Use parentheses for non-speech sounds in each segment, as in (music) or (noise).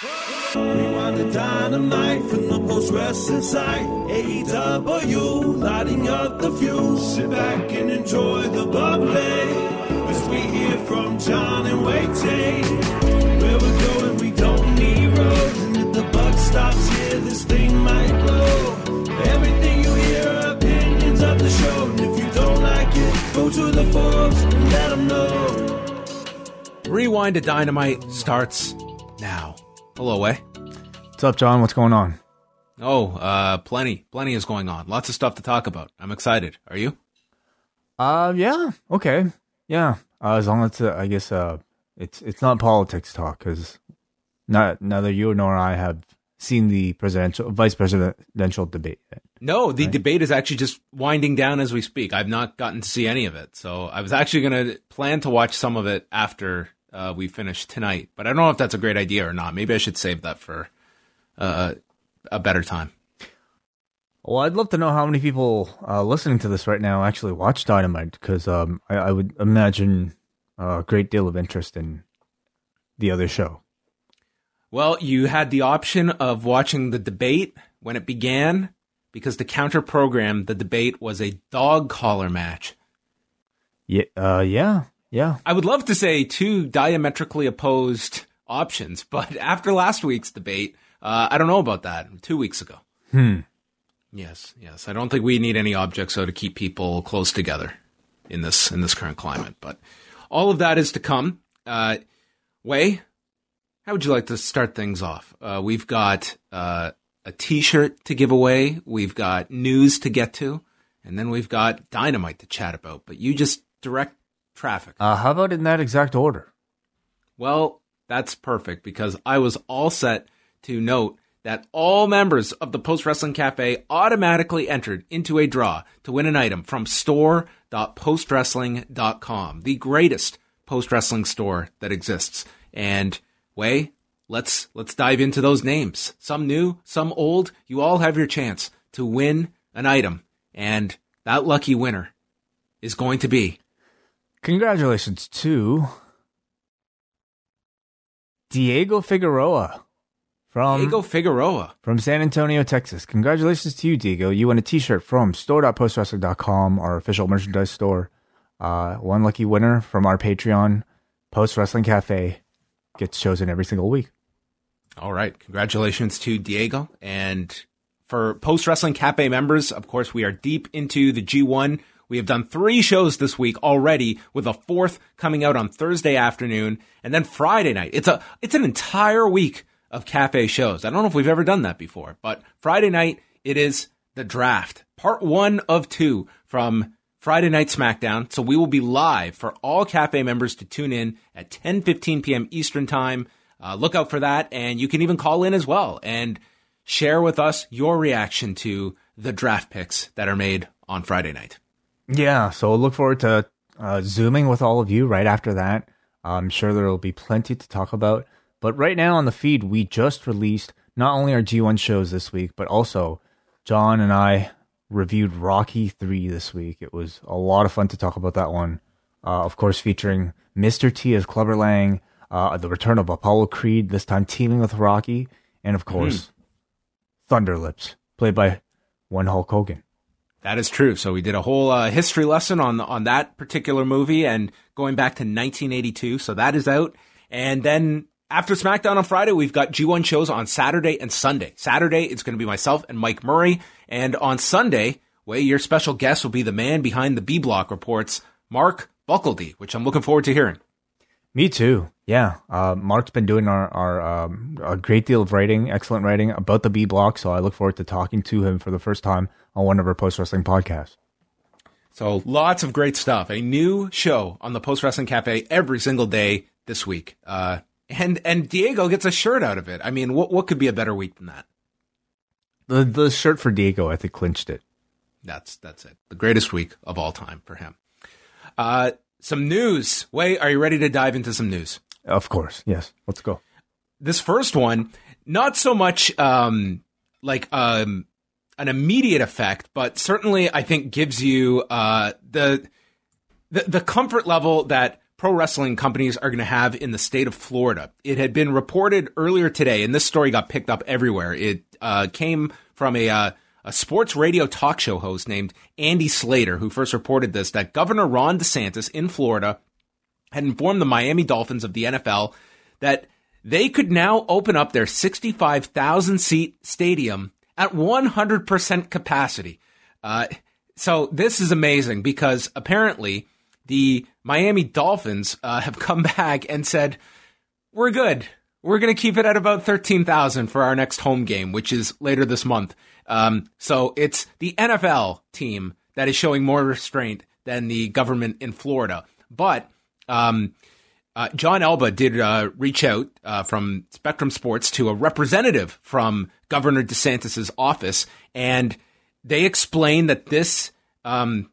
Rewind the dynamite from the post wrestling site. AEW, lighting up the fuse. Sit back and enjoy the bubbly. As we hear from John and Wai Ting. Where we're going, we don't need roads. And if the buck stops here, this thing might blow. Everything you hear are opinions of the show. And if you don't like it, go to the forums and let them know. Rewind to Dynamite starts now. Hello, Wai. What's up, John? What's going on? Oh, uh, plenty, plenty is going on. Lots of stuff to talk about. I'm excited. Are you? Uh, yeah, okay, yeah. Uh, as long as uh, I guess, uh, it's it's not politics talk because not neither you nor I have seen the presidential vice presidential debate yet. No, the debate is actually just winding down as we speak. I've not gotten to see any of it, so I was actually going to plan to watch some of it after uh, we finish tonight. But I don't know if that's a great idea or not. Maybe I should save that for uh, a better time. Well, I'd love to know how many people uh, listening to this right now actually watch Dynamite because um, I, I would imagine a great deal of interest in the other show. Well, you had the option of watching the debate when it began because the counter program, the debate was a dog collar match. Yeah, uh, yeah, yeah. I would love to say two diametrically opposed options, but (laughs) after last week's debate, uh, I don't know about that. Two weeks ago. Hmm. Yes, yes. I don't think we need any objects so to keep people close together in this in this current climate. But all of that is to come. Uh, Wai, how would you like to start things off? Uh, we've got uh, a T-shirt to give away. We've got news to get to, and then we've got dynamite to chat about. But you just direct traffic. Uh, how about in that exact order? Well, that's perfect because I was all set to note that all members of the Post Wrestling Cafe automatically entered into a draw to win an item from store.postwrestling.com, the greatest post wrestling store that exists. And Wai, let's let's dive into those names. Some new, some old. You all have your chance to win an item, and that lucky winner is going to be Congratulations to Diego Figueroa from Diego Figueroa. from San Antonio, Texas. Congratulations to you, Diego. You won a T-shirt from store.postwrestling.com, our official merchandise store. Uh, one lucky winner from our Patreon, Post Wrestling Cafe, gets chosen every single week. All right. Congratulations to Diego. And for Post Wrestling Cafe members, of course, we are deep into the G1. We have done three shows this week already, with a fourth coming out on Thursday afternoon, and then Friday night. It's a it's an entire week of cafe shows. I don't know if we've ever done that before, but Friday night it is the draft, part one of two from Friday Night SmackDown. So we will be live for all cafe members to tune in at 10:15 p.m. Eastern time. Uh, look out for that, and you can even call in as well and share with us your reaction to the draft picks that are made on Friday night. Yeah, so look forward to uh, zooming with all of you right after that. I'm sure there will be plenty to talk about. But right now on the feed, we just released not only our G1 shows this week, but also John and I reviewed Rocky 3 this week. It was a lot of fun to talk about that one. Uh, of course, featuring Mr. T as Clubber Lang, uh, the return of Apollo Creed, this time teaming with Rocky, and of course, Thunderlips, played by one Hulk Hogan. That is true. So we did a whole uh, history lesson on on that particular movie and going back to 1982. So that is out. And then after SmackDown on Friday, we've got G1 shows on Saturday and Sunday. Saturday, it's going to be myself and Mike Murray. And on Sunday, Wai your special guest will be the man behind the B Block reports, Mark Buckeldee, which I'm looking forward to hearing. Me too. Yeah, uh, Mark's been doing our, our um, a great deal of writing, excellent writing about the B block. So I look forward to talking to him for the first time on one of our post wrestling podcasts. So lots of great stuff. A new show on the Post Wrestling Cafe every single day this week. Uh, and and Diego gets a shirt out of it. I mean, what what could be a better week than that? The the shirt for Diego, I think, clinched it. That's that's it. The greatest week of all time for him. Uh, some news. Wai, are you ready to dive into some news? Of course, yes. Let's go. This first one, not so much um, like um, an immediate effect, but certainly I think gives you uh, the, the the comfort level that pro wrestling companies are going to have in the state of Florida. It had been reported earlier today, and this story got picked up everywhere. It uh, came from a uh, a sports radio talk show host named Andy Slater, who first reported this that Governor Ron DeSantis in Florida had informed the Miami Dolphins of the NFL that they could now open up their 65,000 seat stadium at 100% capacity. Uh, so this is amazing because apparently the Miami Dolphins uh, have come (laughs) back and said, we're good. We're going to keep it at about 13,000 for our next home game, which is later this month. Um, so it's the NFL team that is showing more restraint than the government in Florida. But um, uh, Jon Alba did uh, reach out uh, from Spectrum Sports to a representative from Governor DeSantis's office, and they explained that this um,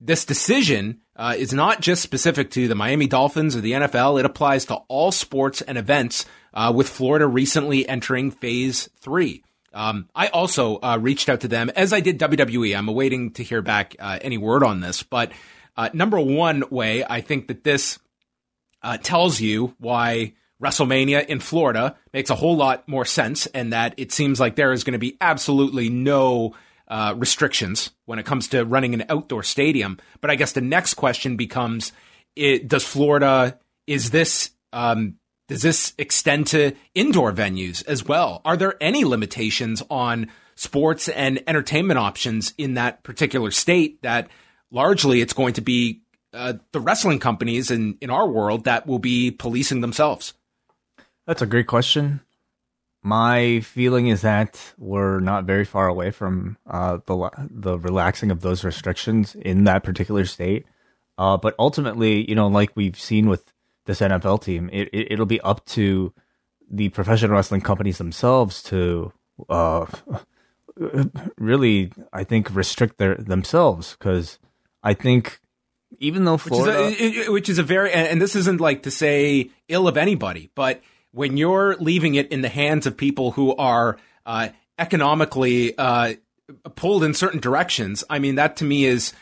this decision uh, is not just specific to the Miami Dolphins or the NFL. It applies to all sports and events, uh, with Florida recently entering Phase Three. Um, I also uh, reached out to them as I did WWE. I'm awaiting to hear back any word on this, but number one way I think that this uh, tells you why WrestleMania in Florida makes a whole lot more sense, and that it seems like there is going to be absolutely no uh, restrictions when it comes to running an outdoor stadium. But I guess the next question becomes: it, Does Florida is this um, does this extend to indoor venues as well? Are there any limitations on sports and entertainment options in that particular state that largely it's going to be uh, the wrestling companies in, in our world that will be policing themselves? That's a great question. My feeling is that we're not very far away from uh, the the relaxing of those restrictions in that particular state. Uh, but ultimately, you know, like we've seen with this NFL team, it, it will be up to the professional wrestling companies themselves to uh, (laughs) really, I think, restrict their themselves because I think even though Florida, which is, a, which is a very, and this isn't like to say ill of anybody, but when you're leaving it in the hands of people who are uh, economically uh, pulled in certain directions, I mean that to me is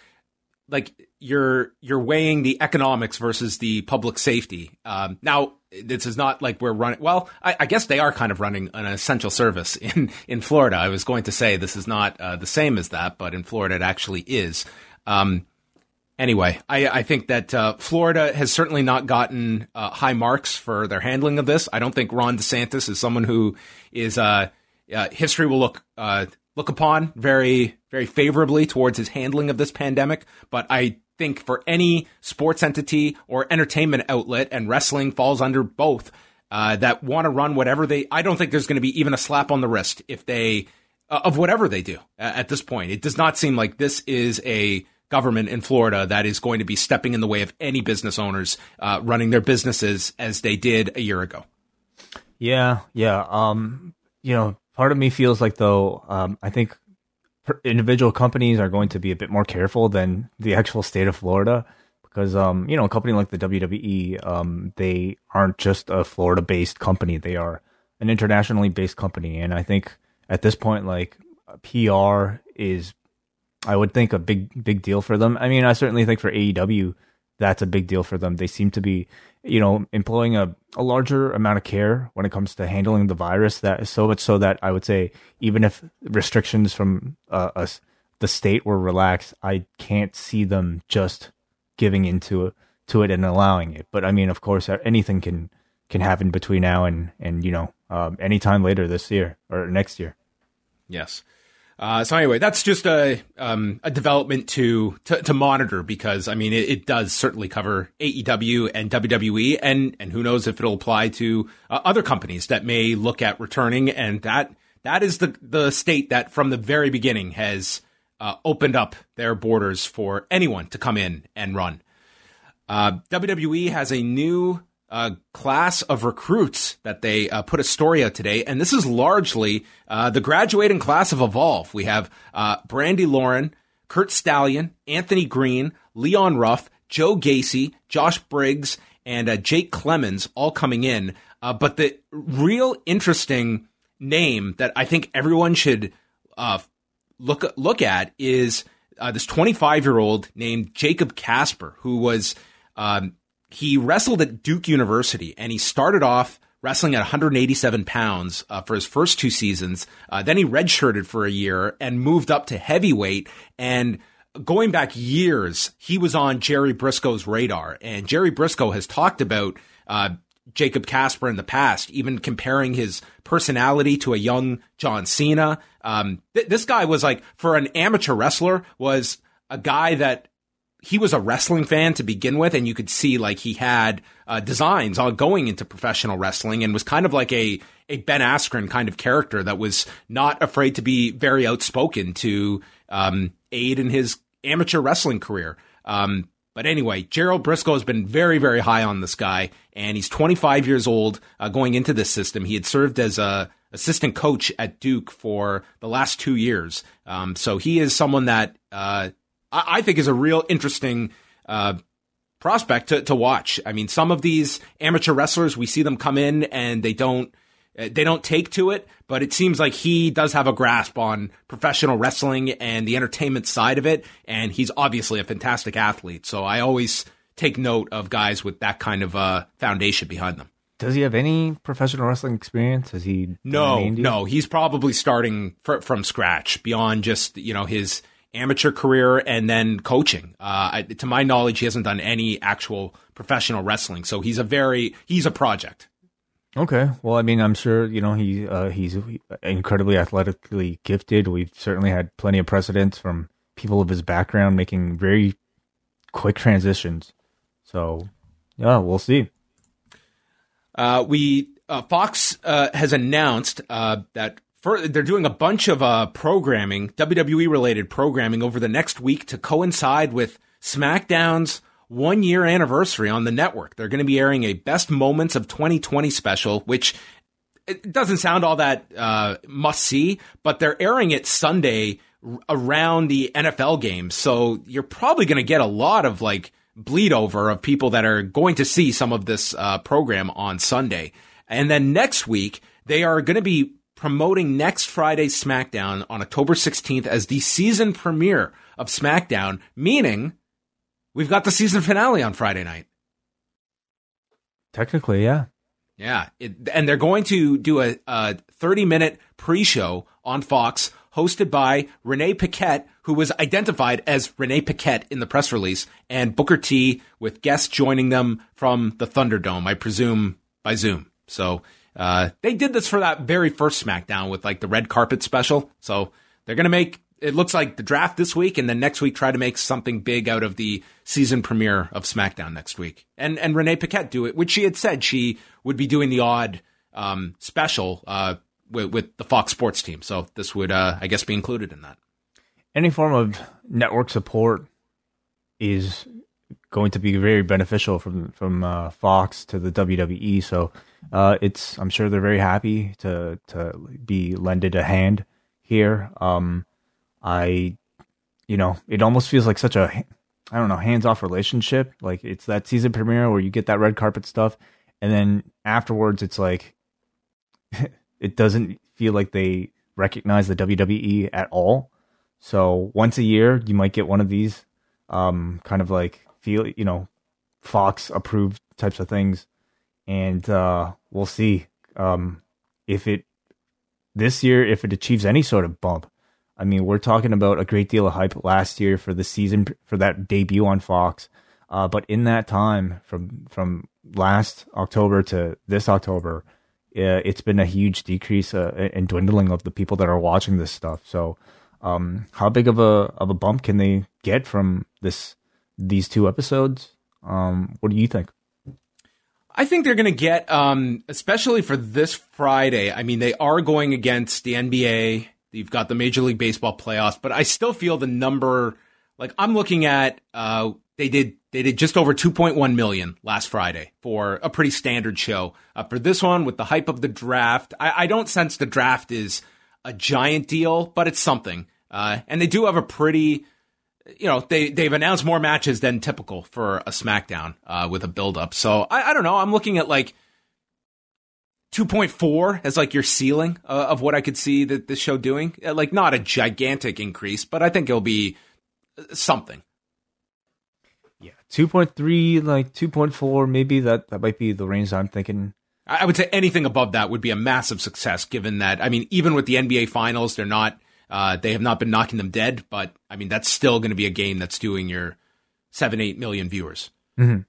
like you're you're weighing the economics versus the public safety. Um, now, this is not like we're running. Well, I, I, guess they are kind of running an essential service in in Florida. I was going to say this is not uh, the same as that, but in Florida it actually is. Um, Anyway, I, I think that uh, Florida has certainly not gotten uh, high marks for their handling of this. I don't think Ron DeSantis is someone who is uh, history will look uh, look upon very very favorably towards his handling of this pandemic. But I think for any sports entity or entertainment outlet, and wrestling falls under both, uh, that want to run whatever they, I don't think there's going to be even a slap on the wrist if they uh, of whatever they do at this point. It does not seem like this is a government in Florida that is going to be stepping in the way of any business owners uh, running their businesses as they did a year ago. Yeah, yeah. Um, you know, part of me feels like though, um, I think individual companies are going to be a bit more careful than the actual state of Florida because um, you know, a company like the WWE, um, they aren't just a Florida-based company; they are an internationally based company, and I think at this point, like PR is I would think a big big deal for them. I mean, I certainly think for AEW that's a big deal for them. They seem to be, you know, employing a, a larger amount of care when it comes to handling the virus. That so much so that I would say even if restrictions from uh, us the state were relaxed, I can't see them just giving into to it and allowing it. But I mean, of course, anything can can happen between now and and you know um, anytime later this year or next year. Yes. Uh, so anyway, that's just a um, a development to, to, to monitor because I mean it, it, does certainly cover AEW and WWE and and who knows if it'll apply to uh, other companies that may look at returning and that that is the the state that from the very beginning has uh, opened up their borders for anyone to come in and run. Uh, WWE has a new uh, class of recruits that they uh, put a story out today, and this is largely uh, the graduating class of Evolve. We have uh, Brandi Lauren, Curt Stallion, Anthony Green, Leon Ruff, Joe Gacy, Josh Briggs, and uh, Jake Clemens all coming in. Uh, but the real interesting name that I think everyone should look look at is this 25 year old named Jacob Kasper, who was um, he wrestled at Duke University and he started off wrestling at 187 pounds uh, for his first two seasons. Uh, then he redshirted for a year and moved up to heavyweight. And going back years, he was on Gerry Brisco's radar. And Gerry Brisco has talked about uh, Jacob Kasper in the past, even comparing his personality to a young John Cena. Um, th- this guy was like, for an amateur wrestler, was a guy that he was a wrestling fan to begin with, and you could see like he had uh, designs on going into professional wrestling, and was kind of like a a Ben Askren kind of character that was not afraid to be very outspoken to um, aid in his amateur wrestling career. Um, but anyway, Gerald Brisco has been very, very high on this guy, and he's 25 years old uh, going into this system. He had served as a assistant coach at Duke for the last two years. Um, so he is someone that uh, I, I, think is a real interesting uh, prospect to, to watch. I mean, some of these amateur wrestlers, we see them come in and they don't uh, they don't take to it, but it seems like he does have a grasp on professional wrestling and the entertainment side of it. And he's obviously a fantastic athlete. So I always take note of guys with that kind of uh, foundation behind them. Does he have any professional wrestling experience? Has he? No, no. He's probably starting fr- from scratch beyond just you know his amateur career and then coaching. Uh, to my knowledge, he hasn't done any actual professional wrestling. So he's a very he's a project. Okay. Well, I mean, I'm sure you know he uh, he's incredibly athletically gifted. We've certainly had plenty of precedents from people of his background making very quick transitions. So, yeah, we'll see. Uh, we uh, Fox uh, has announced uh, that for, they're doing a bunch of uh, programming, WWE related programming, over the next week to coincide with SmackDown's one year anniversary on the network. They're going to be airing a best moments of 2020 special, which it doesn't sound all that uh, must see, but they're airing it Sunday around the NFL games. So you're probably going to get a lot of like bleed over of people that are going to see some of this uh, program on Sunday. And then next week, they are going to be promoting next Friday's SmackDown on October 16th as the season premiere of SmackDown, meaning We've got the season finale on Friday night. Technically, yeah. Yeah. It, and they're going to do a, a 30 minute pre show on Fox hosted by Renee Paquette, who was identified as Renee Paquette in the press release, and Booker T with guests joining them from the Thunderdome, I presume by Zoom. So, uh, they did this for that very first SmackDown with like the red carpet special. So they're going to make it looks like the draft this week, and then next week try to make something big out of the season premiere of SmackDown next week. And and Renee Paquette do it, which she had said she would be doing the odd um, special uh, with, with, the Fox Sports team. So this would, uh, I guess, be included in that. Any form of network support is going to be very beneficial from from uh, Fox to the WWE. So uh, it's I'm sure they're very happy to to be lended a hand here. Um, I, you know, it almost feels like such a, I don't know, hands off relationship. Like it's that season premiere where you get that red carpet stuff, and then afterwards it's like, (laughs) it doesn't feel like they recognize the WWE at all. So once a year, you might get one of these, um, kind of like feel, you know, Fox approved types of things, and uh, we'll see um, if it this year if it achieves any sort of bump. I mean, we're talking about a great deal of hype last year for the season for that debut on Fox. Uh, but in that time, from from last October to this October, uh, it's been a huge decrease uh, and dwindling of the people that are watching this stuff. So, um, how big of a of a bump can they get from this these two episodes? Um, what do you think? I think they're going to get, um, especially for this Friday. I mean, they are going against the NBA You've got the Major League Baseball playoffs, but I still feel the number like I'm looking at uh they did they did just over 2.1 million last Friday for a pretty standard show. Uh, for this one with the hype of the draft, I, I don't sense the draft is a giant deal, but it's something. Uh, and they do have a pretty, you know, they they've announced more matches than typical for a SmackDown uh, with a build up. So I, I don't know. I'm looking at like 2.4 as like your ceiling uh, of what I could see that this show doing. Uh, like not a gigantic increase, but I think it'll be uh, something. Yeah, two point three, like two point four, maybe that that might be the range I'm thinking. I would say anything above that would be a massive success, given that I mean, even with the NBA Finals, they're not uh, they have not been knocking them dead, but I mean that's still going to be a game that's doing your seven eight million viewers. Mm-hmm.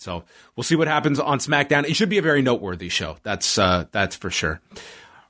So we'll see what happens on SmackDown. It should be a very noteworthy show. That's uh, that's for sure.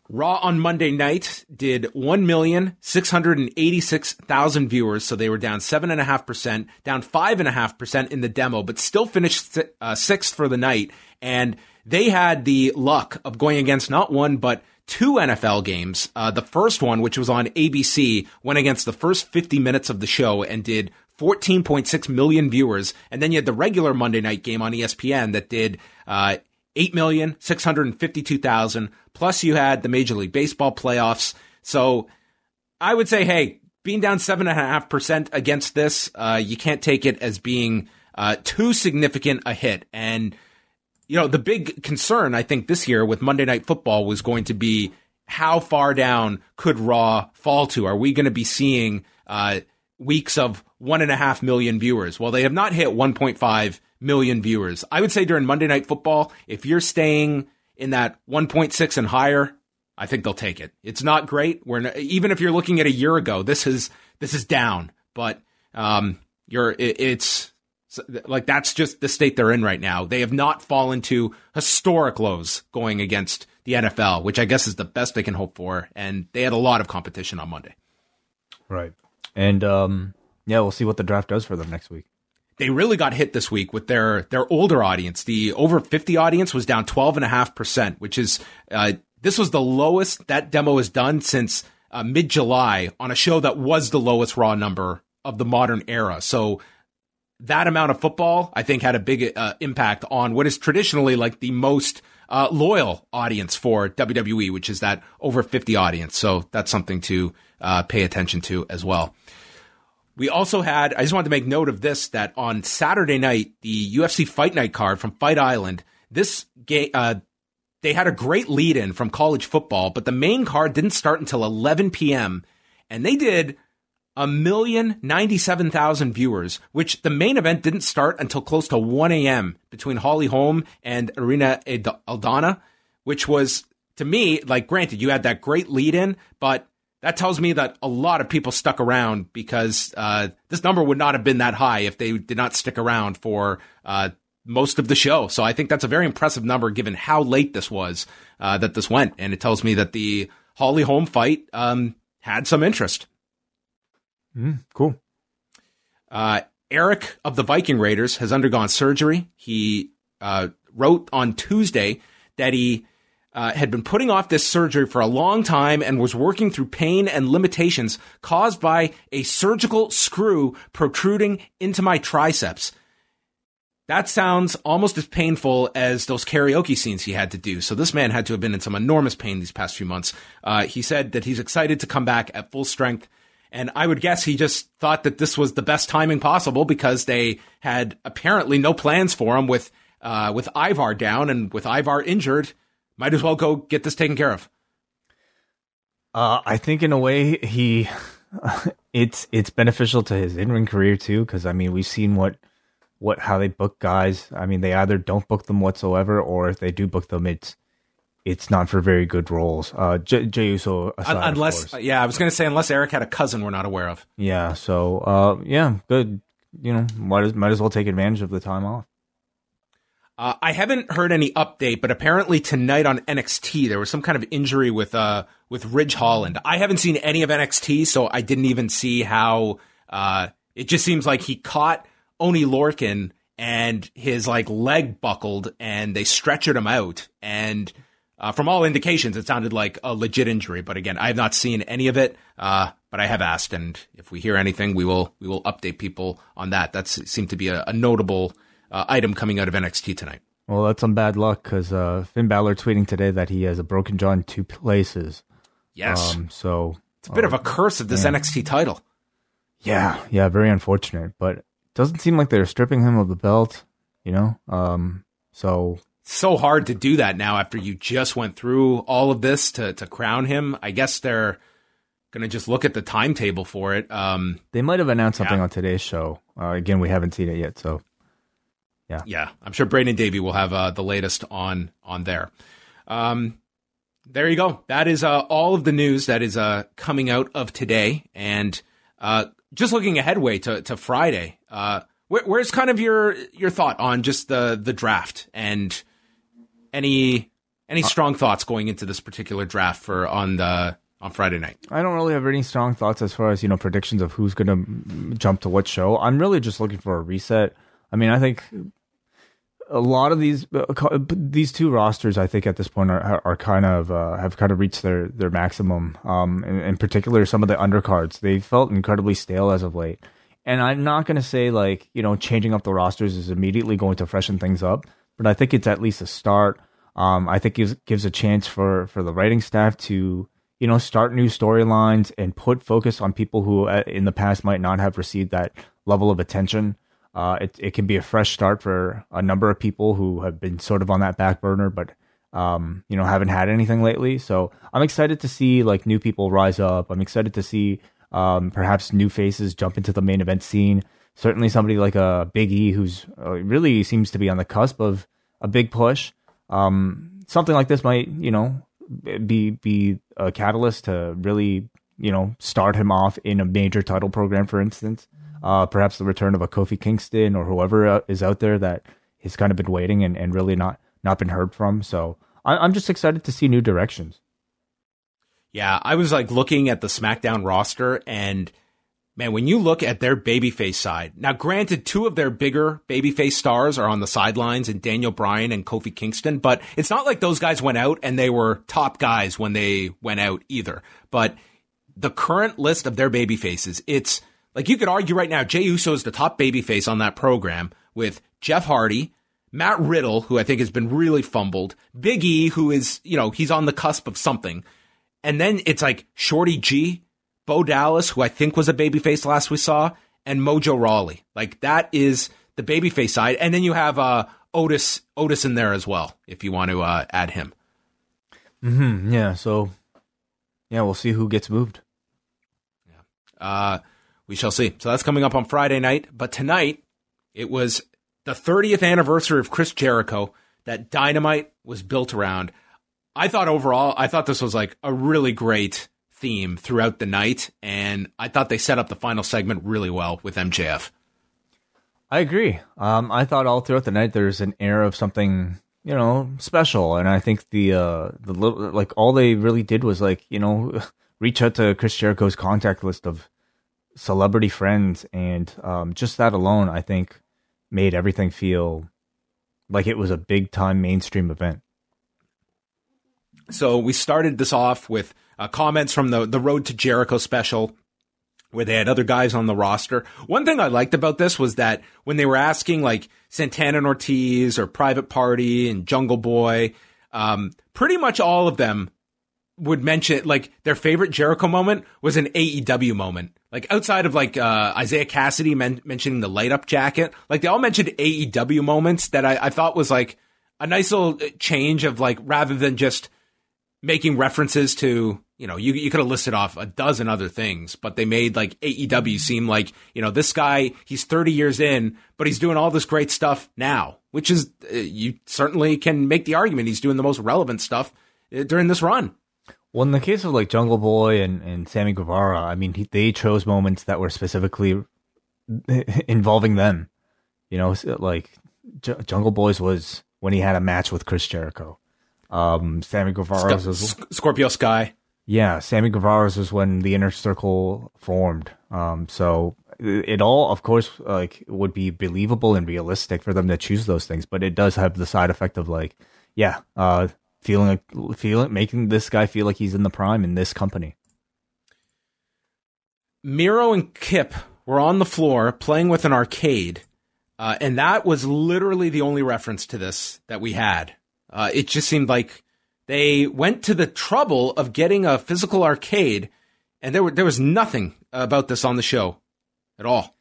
Raw on Monday night did 1,686,000 viewers, so they were down 7.5%, down 5.5% in the demo, but still finished uh, sixth for the night. And they had the luck of going against not one, but two NFL games. Uh, the first one, which was on ABC, went against the first 50 minutes of the show and did 14.6 million viewers. And then you had the regular Monday night game on ESPN that did uh, 8,652,000. Plus you had the Major League Baseball playoffs. So I would say, hey, being down 7.5% against this, uh, you can't take it as being uh, too significant a hit. And, you know, the big concern, I think, this year with Monday Night Football was going to be how far down could Raw fall to? Are we going to be seeing uh, weeks of one and a half million viewers? Well, they have not hit 1.5 million viewers. I would say during Monday Night Football, if you're staying in that 1.6 and higher, I think they'll take it. It's not great. We're not, even if you're looking at a year ago, this is this is down, but um, you're it, it's like that's just the state they're in right now. They have not fallen to historic lows going against the NFL, which I guess is the best they can hope for. And they had a lot of competition on Monday. Right. And um, yeah, we'll see what the draft does for them next week they really got hit this week with their their older audience. The over 50 audience was down 12.5%, which is uh, this was the lowest that demo has done since uh, mid July on a show that was the lowest raw number of the modern era. So that amount of football, I think, had a big uh, impact on what is traditionally like the most uh, loyal audience for WWE, which is that over 50 audience. So that's something to uh, pay attention to as well. We also had, I just wanted to make note of this that on Saturday night, the UFC Fight Night card from Fight Island, this game, uh, they had a great lead in from college football, but the main card didn't start until 11 p.m. And they did a million ninety-seven thousand viewers, which the main event didn't start until close to 1 a.m. between Holly Holm and Irene Aldana, which was to me, like, granted, you had that great lead in, but that tells me that a lot of people stuck around because uh, this number would not have been that high if they did not stick around for uh, most of the show. So I think that's a very impressive number given how late this was uh, that this went, and it tells me that the Holly Holm fight um, had some interest. Mm, cool. Uh, Erik of the Viking Raiders has undergone surgery. He uh, wrote on Tuesday that he uh, had been putting off this surgery for a long time and was working through pain and limitations caused by a surgical screw protruding into my triceps. That sounds almost as painful as those karaoke scenes he had to do. So this man had to have been in some enormous pain these past few months. Uh, he said that he's excited to come back at full strength. And I would guess he just thought that this was the best timing possible because they had apparently no plans for him with, uh, with Ivar down and with Ivar injured might as well go get this taken care of. Uh, I think in a way he, (laughs) it's it's beneficial to his in ring career too because I mean we've seen what what how they book guys. I mean they either don't book them whatsoever or if they do book them, it's it's not for very good roles. Uh, J- Jey Uso aside, unless yeah, I was going to say unless Erik had a cousin we're not aware of. Yeah, so uh, yeah, good. You know, might as, might as well take advantage of the time off. Uh, I haven't heard any update, but apparently tonight on NXT there was some kind of injury with uh with Ridge Holland. I haven't seen any of NXT, so I didn't even see how. Uh, it just seems like he caught Oney Lorcan and his like leg buckled, and they stretchered him out. And uh, from all indications, it sounded like a legit injury. But again, I have not seen any of it. Uh, but I have asked, and if we hear anything, we will we will update people on that. That seemed to be a, a notable uh, item coming out of NXT tonight. Well, that's some bad luck because uh, Finn Balor tweeting today that he has a broken jaw in two places. Yes. Um, so it's a bit uh, of a curse of this yeah. NXT title. Yeah, yeah, very unfortunate. But it doesn't seem like they're stripping him of the belt. You know, um, so so hard to do that now after you just went through all of this to to crown him. I guess they're going to just look at the timetable for it. Um, They might have announced something Yeah. on today's show. Uh, again, we haven't seen it yet, so yeah, yeah. I'm sure Braden Davy will have uh, the latest on on there. Um, there you go. That is uh, all of the news that is uh, coming out of today, and uh, just looking ahead Wai to to Friday. Uh, where, where's kind of your your thought on just the the draft and any any strong thoughts going into this particular draft for on the on Friday night? I don't really have any strong thoughts as far as you know predictions of who's going to jump to what show. I'm really just looking for a reset. I mean, I think a lot of these uh, these two rosters, I think at this point are are kind of uh, have kind of reached their their maximum. Um, in, in particular, some of the undercards they felt incredibly stale as of late. And I'm not going to say like you know changing up the rosters is immediately going to freshen things up, but I think it's at least a start. Um, I think gives gives a chance for for the writing staff to you know start new storylines and put focus on people who uh, in the past might not have received that level of attention. Uh, it it can be a fresh start for a number of people who have been sort of on that back burner, but um, you know haven't had anything lately. So I'm excited to see like new people rise up. I'm excited to see um, perhaps new faces jump into the main event scene. Certainly somebody like a Big E who's uh, really seems to be on the cusp of a big push. Um, something like this might you know be be a catalyst to really you know start him off in a major title program, for instance. Uh, perhaps the return of a Kofi Kingston or whoever uh, is out there that has kind of been waiting and, and really not not been heard from. So I, I'm just excited to see new directions. Yeah, I was like looking at the SmackDown roster and man, when you look at their babyface side, now granted, two of their bigger babyface stars are on the sidelines and Daniel Bryan and Kofi Kingston, but it's not like those guys went out and they were top guys when they went out either. But the current list of their babyfaces, it's like you could argue right now, Jey Uso is the top babyface on that program with Jeff Hardy, Matt Riddle, who I think has been really fumbled, Big E, who is, you know, he's on the cusp of something. And then it's like Shorty G, Bo Dallas, who I think was a babyface last we saw, and Mojo Rawley. Like that is the babyface side. And then you have uh, Otis Otis in there as well, if you want to uh, add him. Mm-hmm. Yeah. So yeah, we'll see who gets moved. Yeah. Uh, we shall see. So that's coming up on Friday night. But tonight, it was the 30th anniversary of Chris Jericho that Dynamite was built around. I thought overall, I thought this was like a really great theme throughout the night. And I thought they set up the final segment really well with MJF. I agree. Um, I thought all throughout the night there's an air of something, you know, special, and I think the uh, the little like all they really did was like you know (laughs) reach out to Chris Jericho's contact list of celebrity friends, and um, just that alone, I think, made everything feel like it was a big time mainstream event. So we started this off with uh, comments from the the Road to Jericho special, where they had other guys on the roster. One thing I liked about this was that when they were asking like Santana and Ortiz or Private Party and Jungle Boy, um, pretty much all of them would mention like their favorite Jericho moment was an AEW moment. Like outside of like uh, Isiah Kassidy men- mentioning the light up jacket, like they all mentioned AEW moments that I, I thought was like a nice little change of like rather than just making references to you know you you could have listed off a dozen other things, but they made like AEW seem like you know this guy he's 30 years in, but he's doing all this great stuff now, which is uh, you certainly can make the argument he's doing the most relevant stuff uh, during this run. Well, in the case of like Jungle Boy and, and Sammy Guevara, I mean, he, they chose moments that were specifically (laughs) involving them. You know, like J- Jungle Boys was when he had a match with Chris Jericho. Um, Sammy Guevara's was Sc- Scorpio Sky. Yeah, Sammy Guevara's was when the inner circle formed. Um, so it, all, of course, like would be believable and realistic for them to choose those things, but it does have the side effect of like, yeah, uh, feeling like feeling making this guy feel like he's in the prime in this company. Miro and Kip were on the floor playing with an arcade, uh, and that was literally the only reference to this that we had. Uh, it just seemed like they went to the trouble of getting a physical arcade, and there were there was nothing about this on the show at all.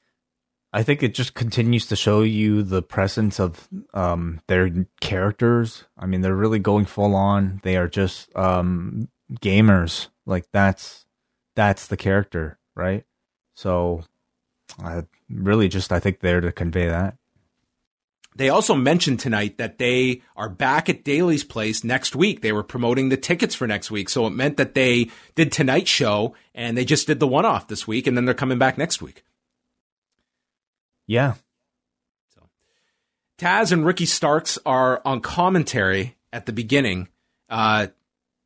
I think it just continues to show you the presence of um, their characters. I mean, they're really going full on. They are just um, gamers. Like that's that's the character, right? So, I really just I think there to convey that. They also mentioned tonight that they are back at Daily's Place next week. They were promoting the tickets for next week. So it meant that they did tonight's show and they just did the one off this week and then they're coming back next week. Yeah. So Taz and Ricky Starks are on commentary at the beginning. Uh,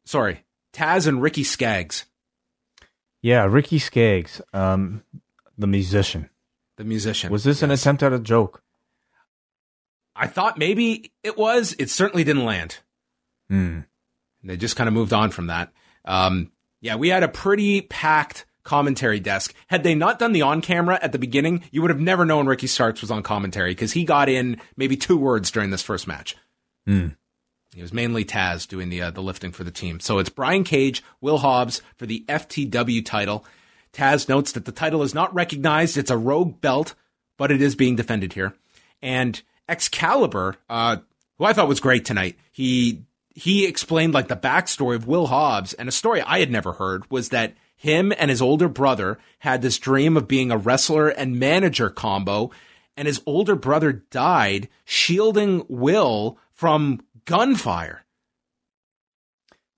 sorry, Taz and Ricky Skaggs. Yeah, Ricky Skaggs, um, the musician. The musician. Was this yes. an attempt at a joke? I thought maybe it was. It certainly didn't land. Hmm. They just kind of moved on from that. Um, yeah, we had a pretty packed commentary desk. Had they not done the on camera at the beginning, you would have never known Ricky Starks was on commentary because he got in maybe two words during this first match. Hmm. It was mainly Taz doing the uh, the lifting for the team. So it's Brian Cage, Will Hobbs for the FTW title. Taz notes that the title is not recognized; it's a rogue belt, but it is being defended here. And Excalibur, uh, who I thought was great tonight. He he explained like the backstory of Will Hobbs, and a story I had never heard was that him and his older brother had this dream of being a wrestler and manager combo, and his older brother died shielding Will from gunfire.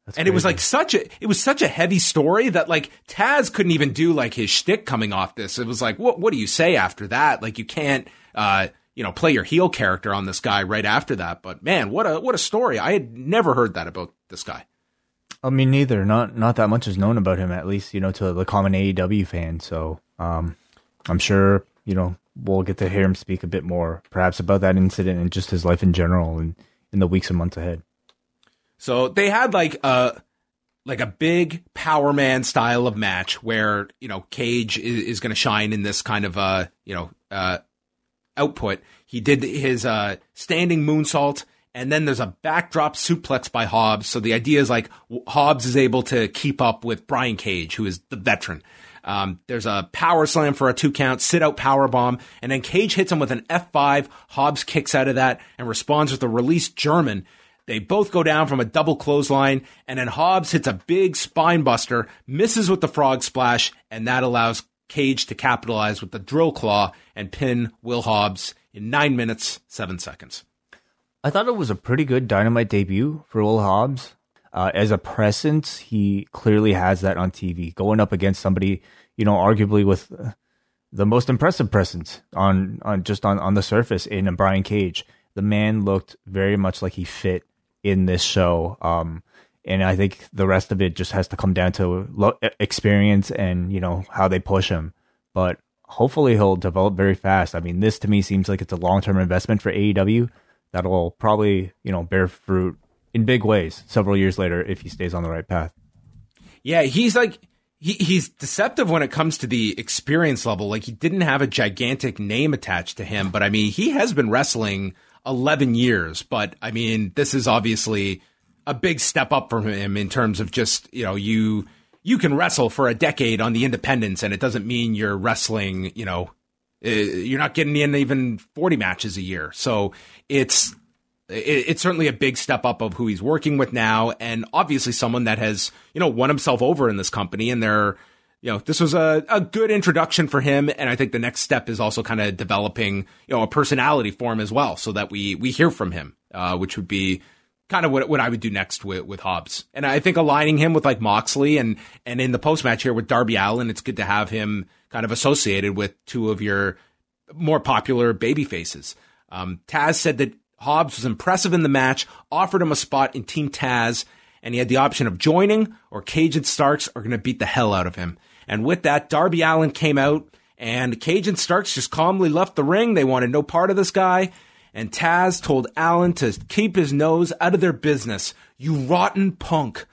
That's and crazy. it was like such a it was such a heavy story that like Taz couldn't even do like his shtick coming off this. It was like, what what do you say after that? Like you can't uh you know, play your heel character on this guy right after that. But man, what a what a story! I had never heard that about this guy. I mean, neither. Not not that much is known about him, at least you know to the common AEW fan. So um, I'm sure you know we'll get to hear him speak a bit more, perhaps about that incident and just his life in general, and in the weeks and months ahead. So they had like a like a big power man style of match where you know Cage is, is going to shine in this kind of uh you know uh output. He did his uh, standing moonsault, and then there's a backdrop suplex by Hobbs. So the idea is like Hobbs is able to keep up with Brian Cage, who is the veteran. Um, there's a power slam for a two count, sit out power bomb, and then Cage hits him with an F5. Hobbs kicks out of that and responds with a release German. They both go down from a double clothesline, and then Hobbs hits a big spine buster, misses with the frog splash, and that allows Cage to capitalize with the drill claw and pin Will Hobbs in nine minutes, seven seconds. I thought it was a pretty good dynamite debut for Will Hobbs. Uh, as a presence, he clearly has that on TV, going up against somebody, you know, arguably with uh, the most impressive presence on, on just on, on the surface in Brian Cage. The man looked very much like he fit in this show. Um, and I think the rest of it just has to come down to lo- experience and you know how they push him. But hopefully he'll develop very fast. I mean, this to me seems like it's a long term investment for AEW that will probably you know bear fruit in big ways several years later if he stays on the right path. Yeah, he's like he, he's deceptive when it comes to the experience level. Like he didn't have a gigantic name attached to him, but I mean he has been wrestling eleven years. But I mean this is obviously a big step up for him in terms of just you know you you can wrestle for a decade on the independents and it doesn't mean you're wrestling you know uh, you're not getting in even 40 matches a year. So it's it's certainly a big step up of who he's working with now and obviously someone that has you know won himself over in this company and they're you know this was a, a good introduction for him and i think the next step is also kind of developing you know a personality for him as well so that we we hear from him uh, which would be kind of what, what I would do next with, with Hobbs. And I think aligning him with like Moxley and, and in the post match here with Darby Allin, it's good to have him kind of associated with two of your more popular baby faces. Um, Taz said that Hobbs was impressive in the match, offered him a spot in Team Taz, and he had the option of joining or Cage and Starks are going to beat the hell out of him. And with that, Darby Allin came out and Cage and Starks just calmly left the ring. They wanted no part of this guy and Taz told Allin to keep his nose out of their business. You rotten punk.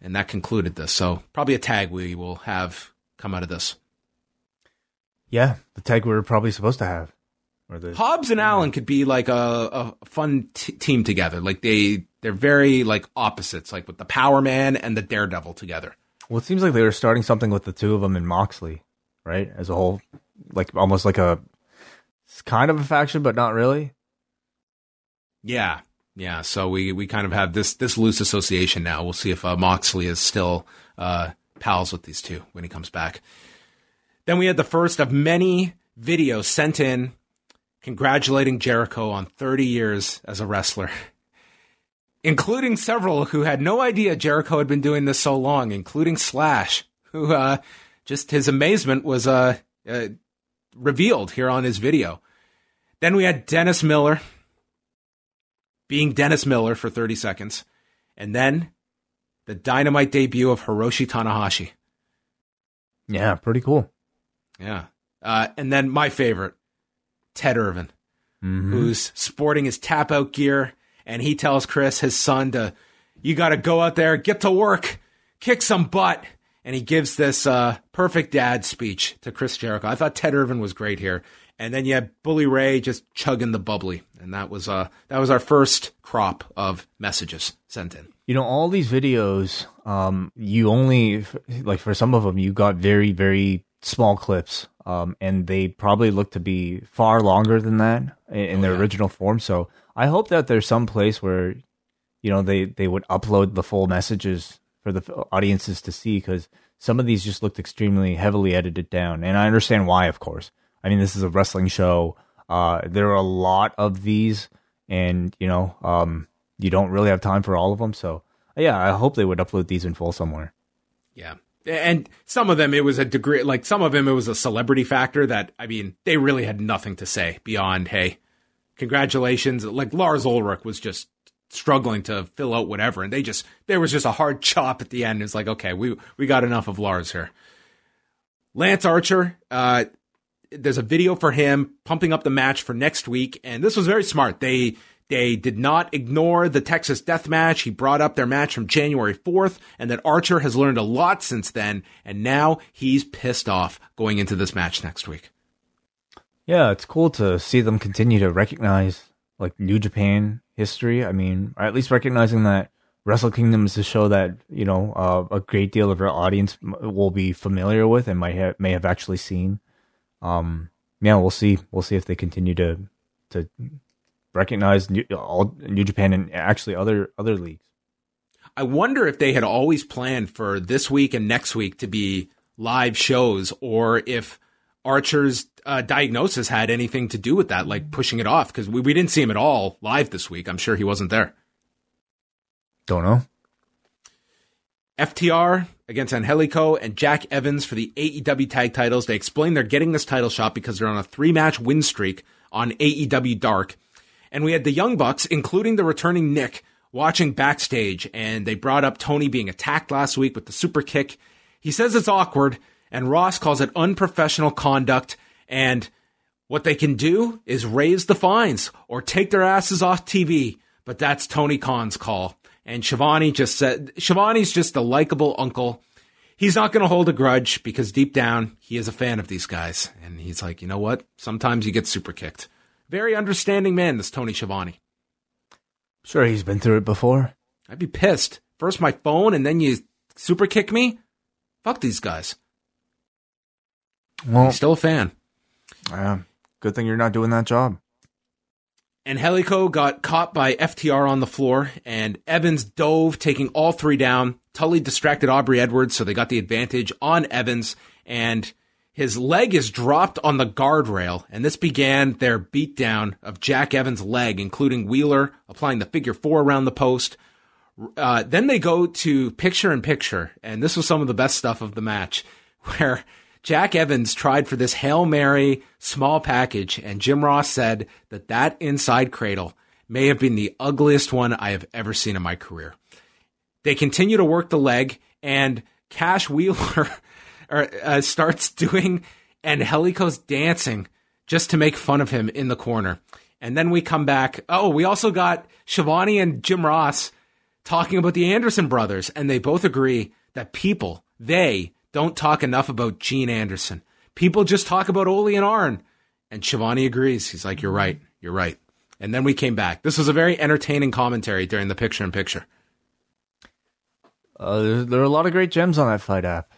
And that concluded this. So probably a tag we will have come out of this. Yeah, the tag we were probably supposed to have. Or the Hobbs and Allin could be like a, a fun t- team together. Like they they're very like opposites, like with the Power Man and the Daredevil together. Well, it seems like they were starting something with the two of them in Moxley, right? As a whole, like almost like a it's kind of a faction, but not really. Yeah, yeah. So we we kind of have this this loose association now. We'll see if uh, Moxley is still uh, pals with these two when he comes back. Then we had the first of many videos sent in congratulating Jericho on 30 years as a wrestler, (laughs) including several who had no idea Jericho had been doing this so long, including Slash, who uh, just his amazement was uh, uh, revealed here on his video. Then we had Dennis Miller being Dennis Miller for 30 seconds. And then the dynamite debut of Hiroshi Tanahashi. Yeah, pretty cool. Yeah. Uh, and then my favorite, Ted Irvine, Mm-hmm. who's sporting his tap out gear. And he tells Chris, his son, to, you got to go out there, get to work, kick some butt. And he gives this uh, perfect dad speech to Chris Jericho. I thought Ted Irvine was great here. And then you had Bully Ray just chugging the bubbly. And that was uh that was our first crop of messages sent in. You know, all these videos, um, you only like for some of them, you got very, very small clips, um, and they probably look to be far longer than that in, in Oh, their yeah. original form. So I hope that there's some place where, you know, they they would upload the full messages for the audiences to see because some of these just looked extremely heavily edited down, and I understand why, of course. I mean, this is a wrestling show. Uh, there are a lot of these, and you know, um, you don't really have time for all of them. So, yeah, I hope they would upload these in full somewhere. Yeah. And some of them, it was a degree, like some of them, it was a celebrity factor that, I mean, they really had nothing to say beyond, hey, congratulations. Like Lars Ulrich was just struggling to fill out whatever. And they just, there was just a hard chop at the end. It's like, okay, we, we got enough of Lars here. Lance Archer, uh, there's a video for him pumping up the match for next week. And this was very smart. They, they did not ignore the Texas death match. He brought up their match from January 4th and that Archer has learned a lot since then. And now he's pissed off going into this match next week. Yeah, it's cool to see them continue to recognize like New Japan history. I mean, at least recognizing that Wrestle Kingdom is a show that you know uh, a great deal of our audience will be familiar with and might may have actually seen. Um, yeah, we'll see. We'll see if they continue to to recognize New, all New Japan and actually other other leagues. I wonder if they had always planned for this week and next week to be live shows or if Archer's uh, diagnosis had anything to do with that, like pushing it off, because we, we didn't see him at all live this week. I'm sure he wasn't there. Don't know. FTR against Angelico and Jack Evans for the AEW tag titles. They explain they're getting this title shot because they're on a three match win streak on AEW Dark. And we had the Young Bucks, including the returning Nick, watching backstage. And they brought up Tony being attacked last week with the super kick. He says it's awkward, and Ross calls it unprofessional conduct. And what they can do is raise the fines or take their asses off TV. But that's Tony Khan's call. And Schiavone just said, Schiavone's just a likable uncle. He's not going to hold a grudge because deep down, he is a fan of these guys. And he's like, you know what? Sometimes you get super kicked. Very understanding man, this Tony Schiavone. Sure, he's been through it before. I'd be pissed. First my phone and then you super kick me? Fuck these guys. Well, He's still a fan. uh, good thing you're not doing that job. Angelico got caught by FTR on the floor, and Evans dove, taking all three down. Tully distracted Aubrey Edwards, so they got the advantage on Evans, and his leg is dropped on the guardrail, and this began their beatdown of Jack Evans' leg, including Wheeler applying the figure four around the post. Uh, then they go to picture in picture, and this was some of the best stuff of the match, (laughs) where Jack Evans tried for this Hail Mary small package, and Jim Ross said that that inside cradle may have been the ugliest one I have ever seen in my career. They continue to work the leg, and Cash Wheeler (laughs) uh, starts doing Angelico's dancing just to make fun of him in the corner. And then we come back. Oh, we also got Schiavone and Jim Ross talking about the Anderson brothers, and they both agree that people, they don't talk enough about Gene Anderson. People just talk about Ole and Arn. And Schiavone agrees. He's like, You're right. You're right. And then we came back. This was a very entertaining commentary during the picture in picture. Uh, there, are a lot of great gems on that FITE app.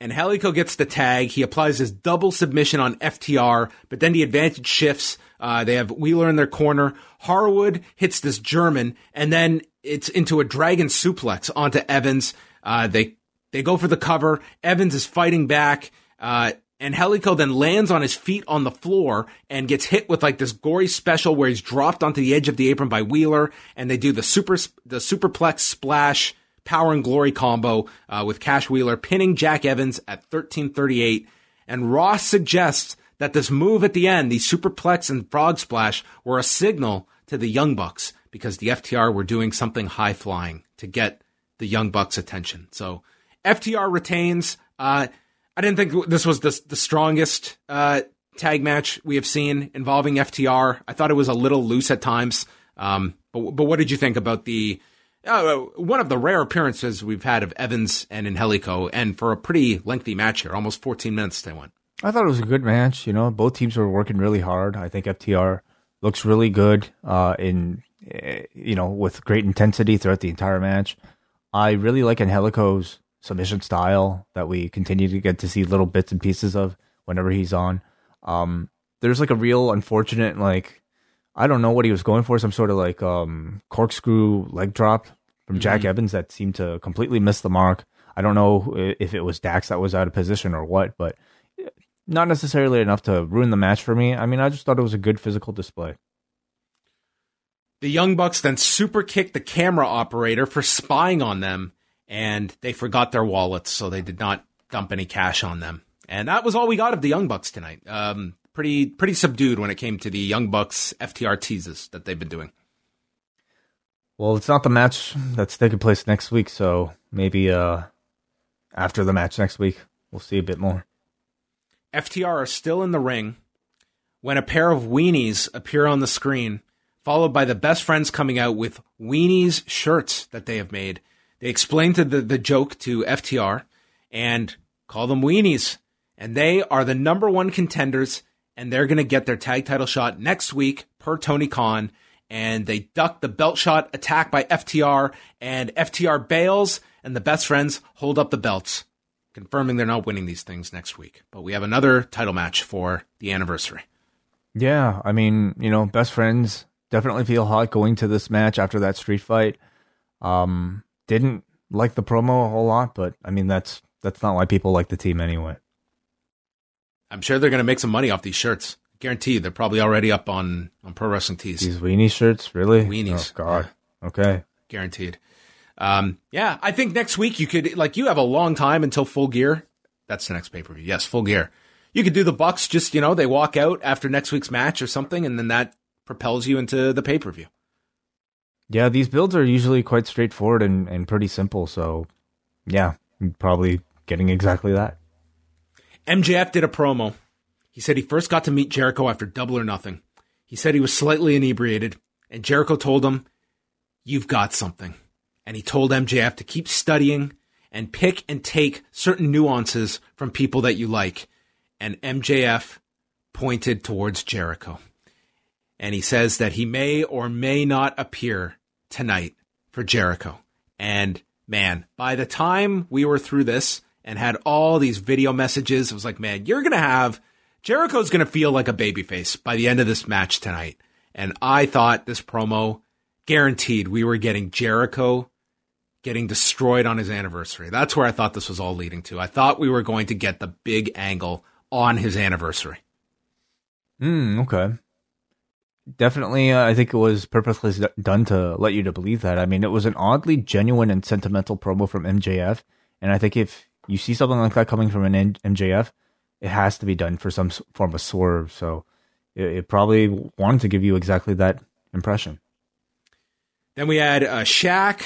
Angelico gets the tag. He applies his double submission on FTR, but then the advantage shifts. Uh, they have Wheeler in their corner. Harwood hits this German, and then it's into a dragon suplex onto Evans. Uh, they they go for the cover. Evans is fighting back. Uh, Helico then lands on his feet on the floor and gets hit with like this gory special where he's dropped onto the edge of the apron by Wheeler, and they do the super the superplex splash power and glory combo uh, with Cash Wheeler pinning Jack Evans at 13:38. And Ross suggests that this move at the end, the superplex and frog splash, were a signal to the Young Bucks because the FTR were doing something high flying to get the Young Bucks' attention. So FTR retains. Uh, I didn't think this was the, the strongest uh, tag match we have seen involving FTR. I thought it was a little loose at times. Um, but but what did you think about the uh, one of the rare appearances we've had of Evans and Angelico, and for a pretty lengthy match here, almost 14 minutes they went. I thought it was a good match. You know, both teams were working really hard. I think FTR looks really good uh, in eh, you know with great intensity throughout the entire match. I really like Angelico's submission style that we continue to get to see little bits and pieces of whenever he's on. Um, there's like a real unfortunate like I don't know what he was going for, some sort of like um, corkscrew leg drop from Jack mm-hmm. Evans that seemed to completely miss the mark. I don't know if it was Dax that was out of position or what, but not necessarily enough to ruin the match for me. I mean, I just thought it was a good physical display. The Young Bucks then super kicked the camera operator for spying on them and they forgot their wallets, so they did not dump any cash on them. And that was all we got of the Young Bucks tonight. Um, pretty pretty subdued when it came to the Young Bucks FTR teases that they've been doing. Well, it's not the match that's taking place next week, so maybe uh, after the match next week, we'll see a bit more. FTR are still in the ring when a pair of weenies appear on the screen, followed by the best friends coming out with weenies shirts that they have made explain to the, the joke to FTR and call them weenies. And they are the number one contenders, and they're going to get their tag title shot next week per Tony Khan. And they duck the belt shot attack by FTR, and FTR bails, and the best friends hold up the belts, confirming they're not winning these things next week. But we have another title match for the anniversary. Yeah, I mean, you know, best friends definitely feel hot going to this match after that street fight. Um, didn't like the promo a whole lot, but I mean that's that's not why people like the team anyway. I'm sure they're going to make some money off these shirts. Guaranteed, they're probably already up on on pro wrestling tees. These weenie shirts, really? Weenies. Oh God. Yeah. Okay. Guaranteed. Um, yeah, I think next week you could like you have a long time until full gear. That's the next pay per view. Yes, full gear. You could do the Bucks. Just you know, they walk out after next week's match or something, and then that propels you into the pay per view. Yeah, these builds are usually quite straightforward and, and pretty simple. So, yeah, probably getting exactly that. MJF did a promo. He said he first got to meet Jericho after Double or Nothing. He said he was slightly inebriated, and Jericho told him, You've got something. And he told MJF to keep studying and pick and take certain nuances from people that you like. And MJF pointed towards Jericho and he says that he may or may not appear tonight for Jericho. And man, by the time we were through this and had all these video messages, it was like, man, you're going to have Jericho's going to feel like a babyface by the end of this match tonight. And I thought this promo guaranteed we were getting Jericho getting destroyed on his anniversary. That's where I thought this was all leading to. I thought we were going to get the big angle on his anniversary. Hmm, okay definitely uh, i think it was purposely done to let you to believe that. I mean it was an oddly genuine and sentimental promo from mjf and i think if you see something like that coming from an mjf it has to be done for some form of swerve. So it, it probably wanted to give you exactly that impression. Then we had uh, Shaq,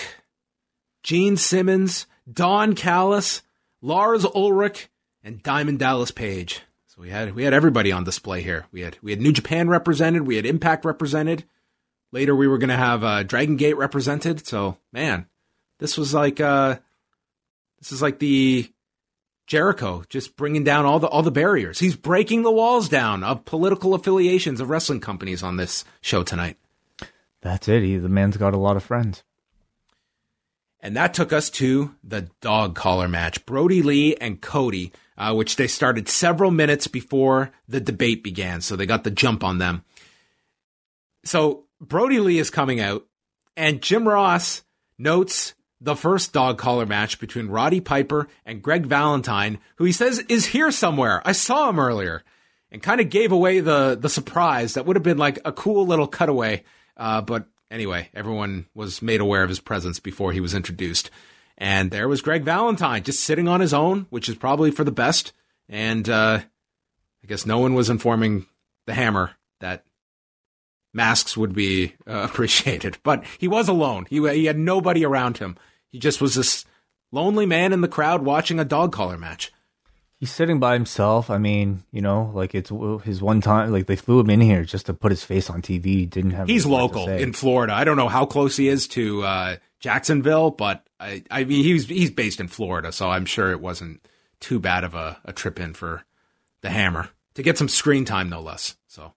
Gene Simmons, Don Callis, Lars Ulrich, and Diamond Dallas Page. So we had we had everybody on display here. We had we had New Japan represented, we had Impact represented. Later we were going to have uh, Dragon Gate represented. So man, this was like uh, this is like the Jericho just bringing down all the all the barriers. He's breaking the walls down of political affiliations of wrestling companies on this show tonight. That's it. He, the man's got a lot of friends. And that took us to the dog collar match. Brodie Lee and Cody uh, which they started several minutes before the debate began. So they got the jump on them. So Brodie Lee is coming out, and Jim Ross notes the first dog collar match between Roddy Piper and Greg Valentine, who he says is here somewhere. I saw him earlier and kind of gave away the, the surprise. That would have been like a cool little cutaway. Uh, but anyway, everyone was made aware of his presence before he was introduced. And there was Greg Valentine just sitting on his own, which is probably for the best. And uh, I guess no one was informing the Hammer that masks would be uh, (laughs) appreciated. But he was alone. He he had nobody around him. He just was this lonely man in the crowd watching a dog collar match. He's sitting by himself. I mean, you know, like it's his one time. Like they flew him in here just to put his face on TV. He Didn't have. He's local in Florida. I don't know how close he is to uh, Jacksonville, but I, I mean, he's he's based in Florida, so I'm sure it wasn't too bad of a, a trip in for the Hammer to get some screen time, no less. So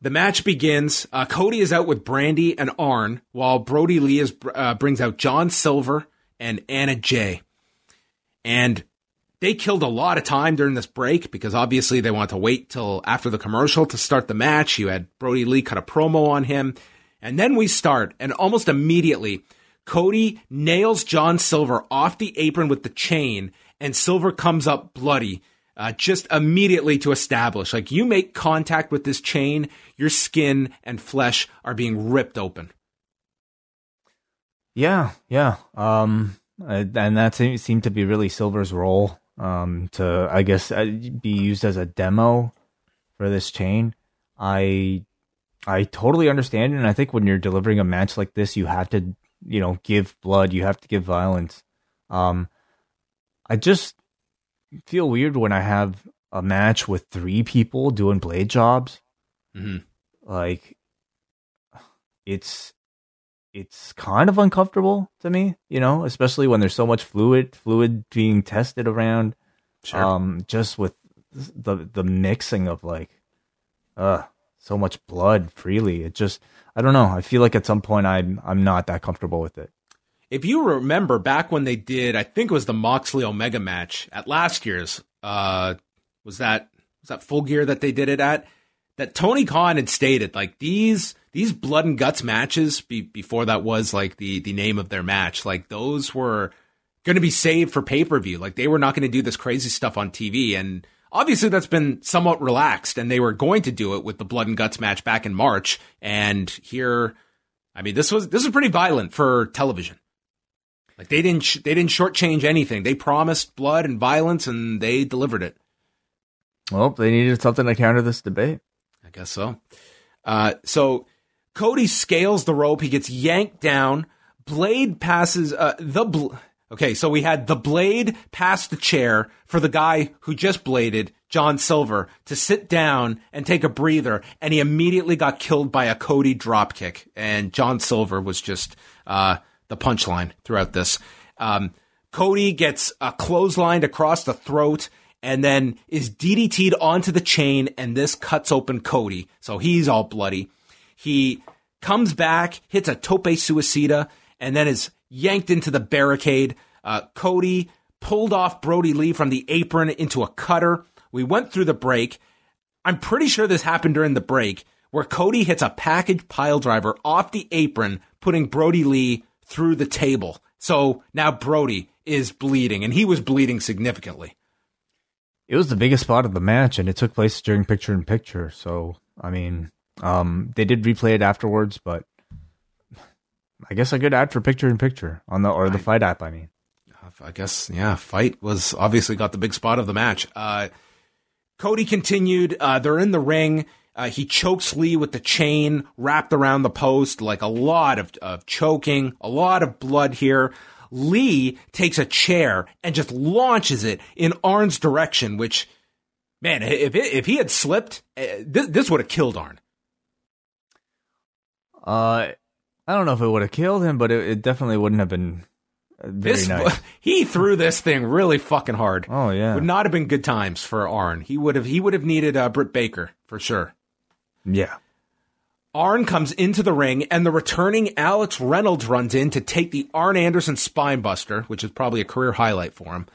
the match begins. Uh, Cody is out with Brandi and Arn, while Brodie Lee is, uh, brings out John Silver and Anna Jay. And they killed a lot of time during this break because obviously they want to wait till after the commercial to start the match. You had Brodie Lee cut a promo on him. And then we start, and almost immediately, Cody nails John Silver off the apron with the chain, and Silver comes up bloody uh, just immediately to establish like you make contact with this chain, your skin and flesh are being ripped open. Yeah, yeah. Um, and that seemed to be really Silver's role um, to, I guess, uh, be used as a demo for this chain. I, I totally understand, and I think when you're delivering a match like this, you have to, you know, give blood, you have to give violence. Um, I just feel weird when I have a match with three people doing blade jobs. Mm-hmm. Like, it's it's kind of uncomfortable to me, you know, especially when there's so much fluid fluid being tested around. Sure. Um, just with the the mixing of like, uh, so much blood freely. It just I don't know. I feel like at some point I'm I'm not that comfortable with it if you remember back when they did, I think it was the Moxley Omega match at last year's. Uh, was that was that Full Gear that they did it at? That Tony Khan had stated like these these blood and guts matches be, before that was like the the name of their match. Like those were going to be saved for pay per view. Like they were not going to do this crazy stuff on TV. And obviously that's been somewhat relaxed. And they were going to do it with the blood and guts match back in March. And here, I mean, this was this was pretty violent for television. Like they didn't sh- they didn't shortchange anything. They promised blood and violence, and they delivered it. Well, they needed something to counter this debate. Guess so. Uh, so Cody scales the rope. He gets yanked down. Blade passes uh, the. Bl- okay, so we had the blade pass the chair for the guy who just bladed John Silver to sit down and take a breather, and he immediately got killed by a Cody dropkick. And John Silver was just uh, the punchline throughout this. Um, Cody gets a clotheslined across the throat and then is DDT'd onto the chain, and this cuts open Cody. So he's all bloody. He comes back, hits a tope suicida, and then is yanked into the barricade. Uh, Cody pulled off Brodie Lee from the apron into a cutter. We went through the break. I'm pretty sure this happened during the break where Cody hits a package pile driver off the apron, putting Brodie Lee through the table. So now Brodie is bleeding, and he was bleeding significantly. It was the biggest spot of the match, and it took place during picture in picture. So, I mean, um, they did replay it afterwards, but I guess a good ad for picture in picture on the or the FITE app. I mean, I guess yeah, fight was obviously got the big spot of the match. Uh, Cody continued. Uh, they're in the ring. Uh, he chokes Lee with the chain wrapped around the post, like a lot of, of choking, a lot of blood here. Lee takes a chair and just launches it in Arn's direction, which, man, if it, if he had slipped, uh, this, this would have killed Arn. Uh, I don't know if it would have killed him, but it, it definitely wouldn't have been very this, nice. He threw this thing really fucking hard. Oh yeah, would not have been good times for Arn. He would have he would have needed uh, Britt Baker for sure. Yeah. Arn comes into the ring, and the returning Alex Reynolds runs in to take the Arn Anderson spinebuster, which is probably a career highlight for him.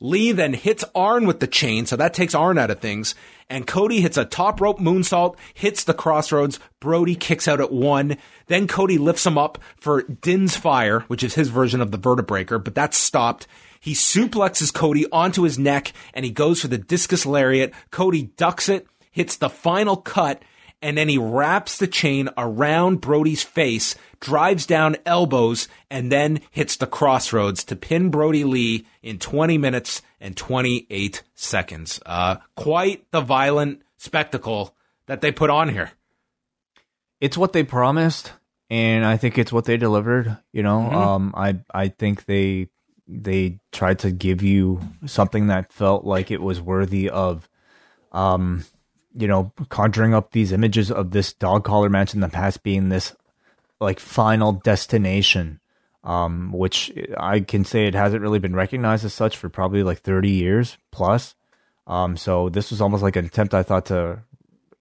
Lee then hits Arn with the chain, so that takes Arn out of things. And Cody hits a top rope moonsault, hits the crossroads. Brodie kicks out at one. Then Cody lifts him up for Din's Fire, which is his version of the vertebreaker, but that's stopped. He suplexes Cody onto his neck and he goes for the discus lariat. Cody ducks it, hits the final cut, and then he wraps the chain around Brodie's face, drives down elbows, and then hits the Cross Rhodes to pin Brodie Lee in 20 minutes and 28 seconds. Uh, quite the violent spectacle that they put on here. It's what they promised, and I think it's what they delivered. You know, mm-hmm. um, I I think they they tried to give you something that felt like it was worthy of um you know, conjuring up these images of this dog collar match in the past being this like final destination, um, which I can say it hasn't really been recognized as such for probably like 30 years plus. Um, so this was almost like an attempt I thought to,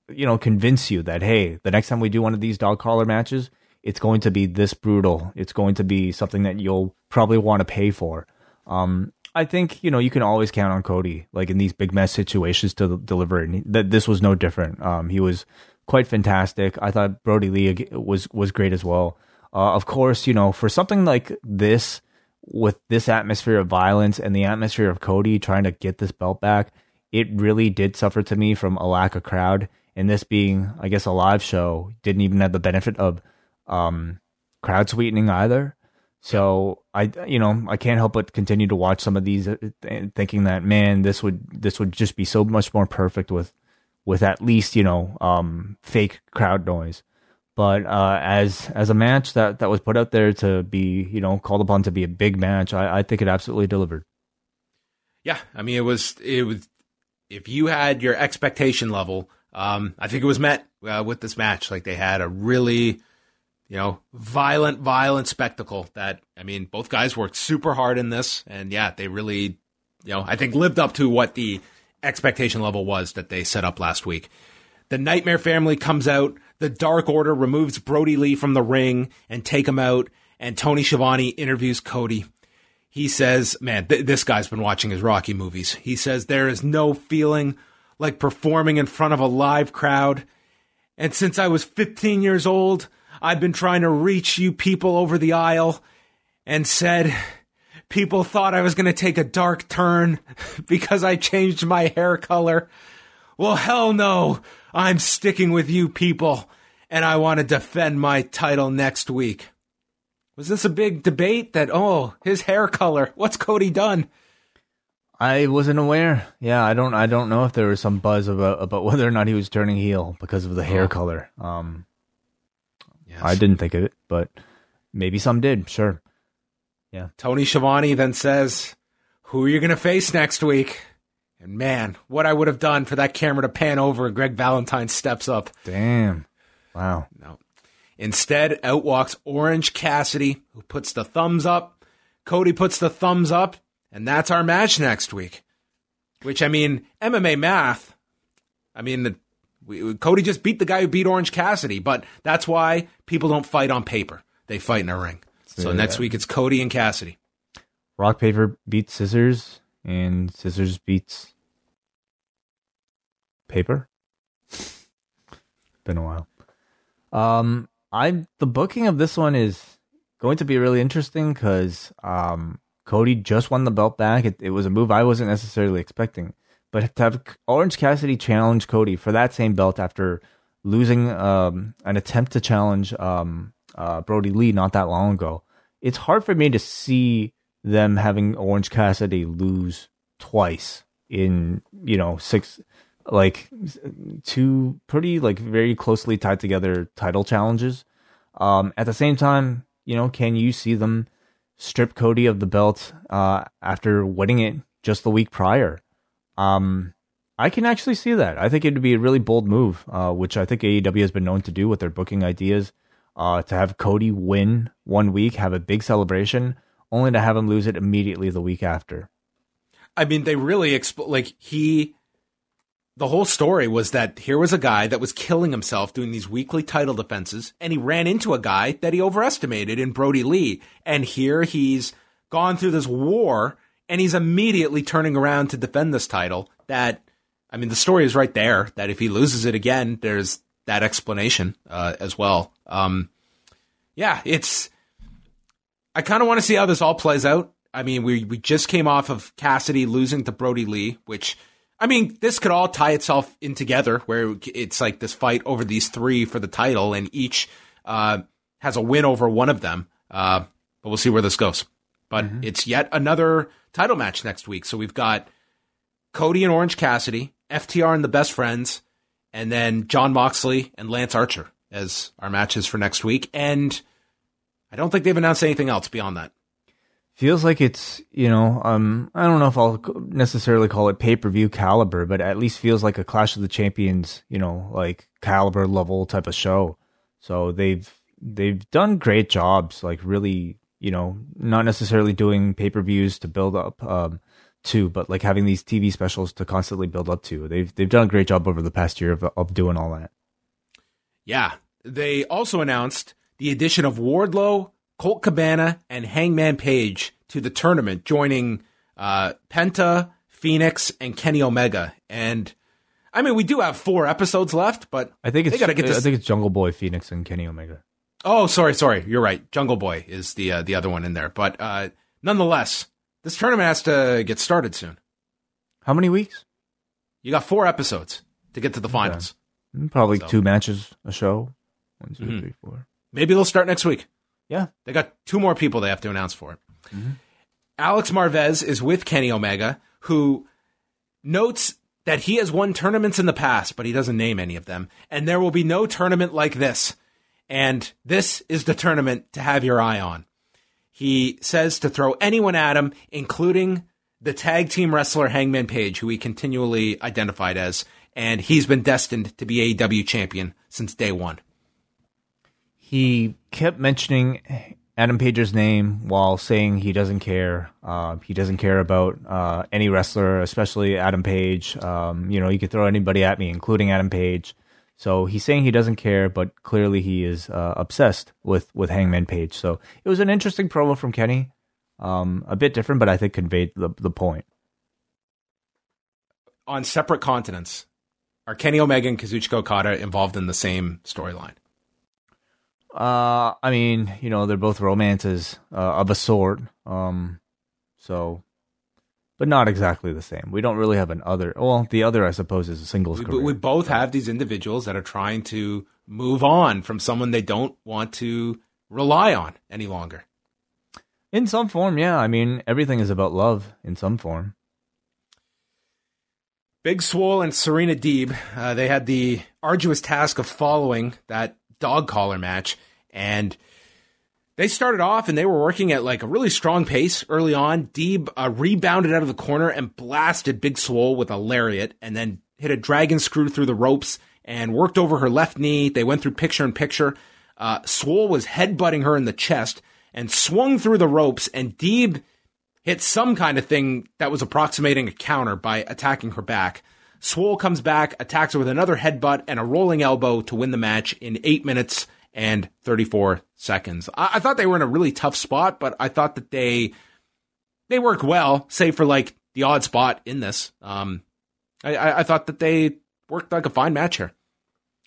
you know, convince you that, hey, the next time we do one of these dog collar matches, it's going to be this brutal. It's going to be something that you'll probably want to pay for. Um, I think you know you can always count on Cody, like in these big mess situations, to deliver. And that this was no different. Um, he was quite fantastic. I thought Brodie Lee was was great as well. Uh, of course, you know for something like this, with this atmosphere of violence and the atmosphere of Cody trying to get this belt back, it really did suffer to me from a lack of crowd. And this being, I guess, a live show, didn't even have the benefit of um, crowd sweetening either. So I, you know, I can't help but continue to watch some of these, uh, thinking that man, this would this would just be so much more perfect with, with at least you know, um, fake crowd noise. But uh, as as a match that that was put out there to be, you know, called upon to be a big match, I, I think it absolutely delivered. Yeah, I mean, it was it was if you had your expectation level, um, I think it was met uh, with this match. Like they had a really you know, violent, violent spectacle that, I mean, both guys worked super hard in this. And yeah, they really, you know, I think lived up to what the expectation level was that they set up last week. The Nightmare family comes out. The Dark Order removes Brodie Lee from the ring and take him out. And Tony Schiavone interviews Cody. He says, man, th- this guy's been watching his Rocky movies. He says, there is no feeling like performing in front of a live crowd. And since I was 15 years old, I've been trying to reach you people over the aisle and said people thought I was going to take a dark turn (laughs) because I changed my hair color. Well, hell no. I'm sticking with you people and I want to defend my title next week. Was this a big debate that, oh, his hair color, what's Cody done? I wasn't aware. Yeah, I don't. I don't know if there was some buzz about about whether or not he was turning heel because of the hair oh. color. Um, Yes. I didn't think of it, but maybe some did. Sure. Yeah. Tony Schiavone then says, "Who are you going to face next week?" And man, what I would have done for that camera to pan over, and Greg Valentine steps up. Damn. Wow. No. Instead, out walks Orange Cassidy, who puts the thumbs up. Cody puts the thumbs up, and that's our match next week. Which I mean, MMA math. I mean, the we, Cody just beat the guy who beat Orange Cassidy, but that's why people don't fight on paper. They fight in a ring. So yeah. next week it's Cody and Cassidy. Rock, paper beats scissors, and scissors beats paper. Been a while. Um, I the booking of this one is going to be really interesting because um, Cody just won the belt back. It, it was a move I wasn't necessarily expecting. But to have Orange Cassidy challenge Cody for that same belt after losing um, an attempt to challenge um, uh, Brodie Lee not that long ago, it's hard for me to see them having Orange Cassidy lose twice in you know six like two pretty like very closely tied together title challenges. Um, at the same time, you know, can you see them strip Cody of the belt uh, after winning it just the week prior? Um, I can actually see that. I think it would be a really bold move, uh, which I think AEW has been known to do with their booking ideas. Uh, to have Cody win one week, have a big celebration, only to have him lose it immediately the week after. I mean, they really exp- like he. The whole story was that here was a guy that was killing himself doing these weekly title defenses, and he ran into a guy that he overestimated in Brodie Lee, and here he's gone through this war and he's immediately turning around to defend this title. That, I mean, the story is right there that if he loses it again, there's that explanation uh, as well. Um, yeah, it's. I kind of want to see how this all plays out. I mean, we we just came off of Cassidy losing to Brodie Lee, which I mean, this could all tie itself in together, where it's like this fight over these three for the title, and each uh, has a win over one of them. Uh, but we'll see where this goes. But mm-hmm. it's yet another title match next week. So we've got Cody and Orange Cassidy, FTR and the Best Friends, and then Jon Moxley and Lance Archer as our matches for next week. And I don't think they've announced anything else beyond that. Feels like it's, you know, um, I don't know if I'll necessarily call it pay per view caliber, but at least feels like a Clash of the Champions, you know, like caliber level type of show. So they've they've done great jobs, like really, you know, not necessarily doing pay per views to build up um, to, but like having these TV specials to constantly build up to. They've they've done a great job over the past year of of doing all that. Yeah, they also announced the addition of Wardlow, Colt Cabana, and Hangman Page to the tournament, joining uh, Penta, Fenix, and Kenny Omega. And I mean, we do have four episodes left, but I think it's got to get. This... I think it's Jungle Boy, Fenix, and Kenny Omega. Oh, sorry, sorry. You're right. Jungle Boy is the uh, the other one in there, but uh, nonetheless, this tournament has to get started soon. How many weeks? You got four episodes to get to the finals. Okay. Mm, probably so. two matches a show. One, two, mm-hmm. three, four. Maybe they'll start next week. Yeah, they got two more people they have to announce for it. Mm-hmm. Alex Marvez is with Kenny Omega, who notes that he has won tournaments in the past, but he doesn't name any of them. And there will be no tournament like this. And this is the tournament to have your eye on. He says to throw anyone at him, including the tag team wrestler Hangman Page, who he continually identified as, and he's been destined to be AEW champion since day one. He kept mentioning Adam Page's name while saying he doesn't care. Uh, he doesn't care about uh, any wrestler, especially Adam Page. Um, you know, you could throw anybody at me, including Adam Page. So he's saying he doesn't care, but clearly he is uh, obsessed with with Hangman Page. So it was an interesting promo from Kenny, um, a bit different, but I think conveyed the the point. On separate continents, are Kenny Omega and Kazuchika Okada involved in the same storyline? Uh, I mean, you know, they're both romances uh, of a sort. Um, so but not exactly the same. We don't really have an other. Well, the other, I suppose, is a singles. We, we both have these individuals that are trying to move on from someone they don't want to rely on any longer. In some form, yeah. I mean, everything is about love in some form. Big Swole and Serena Deeb, uh, they had the arduous task of following that dog collar match, and they started off and they were working at like a really strong pace early on. Deeb uh, rebounded out of the corner and blasted Big Swole with a lariat and then hit a dragon screw through the ropes and worked over her left knee. They went through picture in picture. Uh, Swole was headbutting her in the chest and swung through the ropes and Deeb hit some kind of thing that was approximating a counter by attacking her back. Swole comes back, attacks her with another headbutt and a rolling elbow to win the match in eight minutes and 34 seconds. I, I, thought they were in a really tough spot, but I thought that they they worked well, save for like the odd spot in this. Um, I, I, I thought that they worked like a fine match here.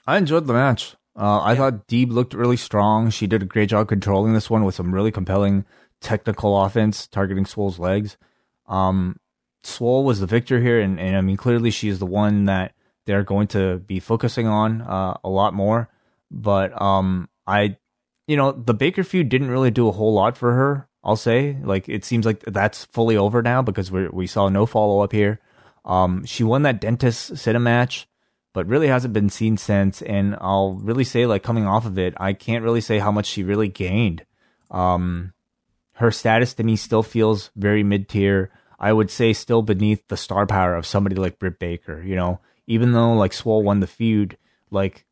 I enjoyed the match. Uh, I yeah. thought Deeb looked really strong. She did a great job controlling this one with some really compelling technical offense targeting Swole's legs. Um, Swole was the victor here, and, and I mean clearly she is the one that they're going to be focusing on uh, a lot more. But um, I, you know, the Baker feud didn't really do a whole lot for her. I'll say, like, it seems like that's fully over now because we we saw no follow up here. Um, she won that dentist sit match, but really hasn't been seen since. And I'll really say, like, coming off of it, I can't really say how much she really gained. Um, her status to me still feels very mid tier. I would say still beneath the star power of somebody like Britt Baker. You know, even though like Swole won the feud, like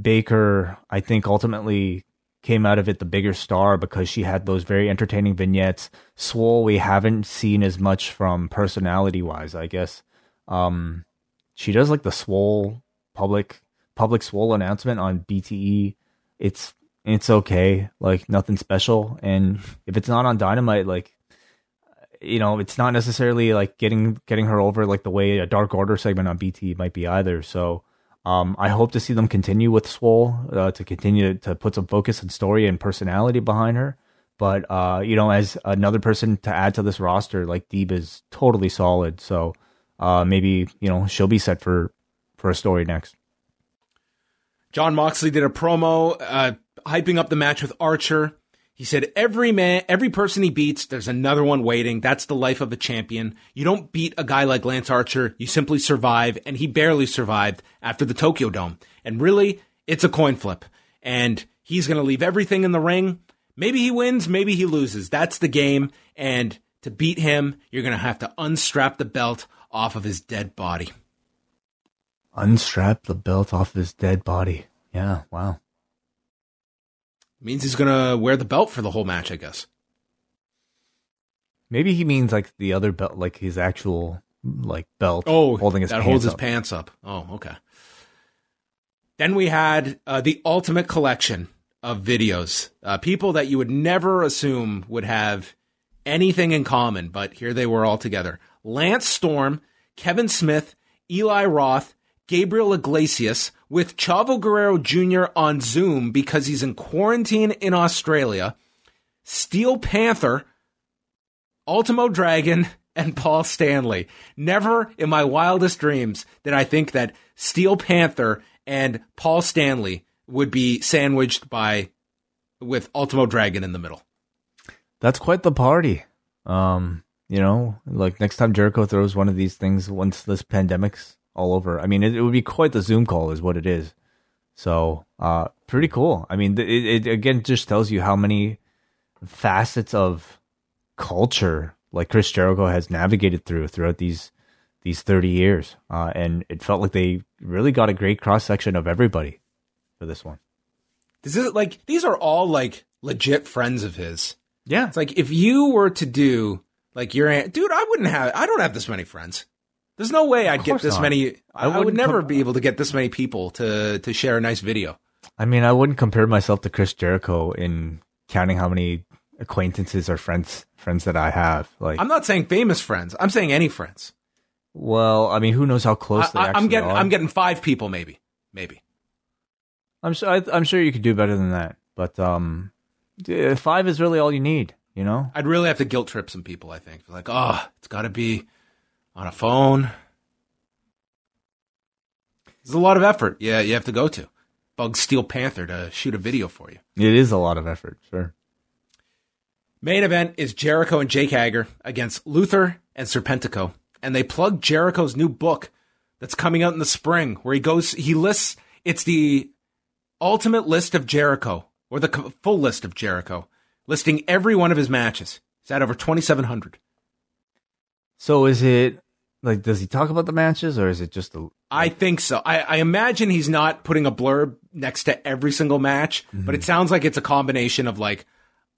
Baker, I think ultimately came out of it the bigger star because she had those very entertaining vignettes. Swole, we haven't seen as much from personality wise, I guess. Um, she does like the Swole public public Swole announcement on BTE. It's it's okay, like nothing special. And if it's not on Dynamite, like you know, it's not necessarily like getting getting her over like the way a Dark Order segment on BT might be either. So um, I hope to see them continue with Swole uh, to continue to put some focus and story and personality behind her. But uh, you know, as another person to add to this roster, like Deeb is totally solid. So uh, maybe you know she'll be set for for a story next. Jon Moxley did a promo uh, hyping up the match with Archer. He said, every man, every person he beats, there's another one waiting. That's the life of a champion. You don't beat a guy like Lance Archer. You simply survive. And he barely survived after the Tokyo Dome. And really, it's a coin flip. And he's going to leave everything in the ring. Maybe he wins. Maybe he loses. That's the game. And to beat him, you're going to have to unstrap the belt off of his dead body. Unstrap the belt off of his dead body. Yeah. Wow means he's gonna wear the belt for the whole match, I guess. Maybe he means like the other belt, like his actual like belt. Oh, holding his that holds his pants up. Oh, okay. Then we had uh, the ultimate collection of videos, uh, people that you would never assume would have anything in common, but here they were all together. Lance Storm, Kevin Smith, Eli Roth, Gabriel Iglesias, with Chavo Guerrero Jr. on Zoom because he's in quarantine in Australia, Steel Panther, Ultimo Dragon, and Paul Stanley. Never in my wildest dreams did I think that Steel Panther and Paul Stanley would be sandwiched by with Ultimo Dragon in the middle. That's quite the party. Um, you know, like next time Jericho throws one of these things once this pandemic's all over. I mean, it, it, would be quite the Zoom call, is what it is. So, uh, pretty cool. I mean, it, it again just tells you how many facets of culture like Chris Jericho has navigated through throughout these these 30 years. Uh, and it felt like they really got a great cross section of everybody for this one. This is like these are all like legit friends of his. Yeah. It's like if you were to do like your aunt, dude, I wouldn't have I don't have this many friends. There's no way I'd get this not. many. I, I would never com- be able to get this many people to to share a nice video. I mean, I wouldn't compare myself to Chris Jericho in counting how many acquaintances or friends friends that I have. Like, I'm not saying famous friends. I'm saying any friends. Well, I mean, who knows how close they are. I, am getting. Are. I'm getting five people, maybe, maybe. I'm sure. I, am sure you could do better than that, but um, five is really all you need. You know, I'd really have to guilt trip some people. I think like, oh, it's got to be on a phone. There's a lot of effort. Yeah, you have to go to. Bug Steel Panther to shoot a video for you. It is a lot of effort, sure. Main event is Jericho and Jake Hager against Luther and Serpentico, and they plug Jericho's new book that's coming out in the spring, where he goes, he lists, it's the ultimate list of Jericho, or the full list of Jericho, listing every one of his matches. It's at over 2,700. So is it like, does he talk about the matches, or is it just a? I think so. I, I imagine he's not putting a blurb next to every single match, mm-hmm. but it sounds like it's a combination of like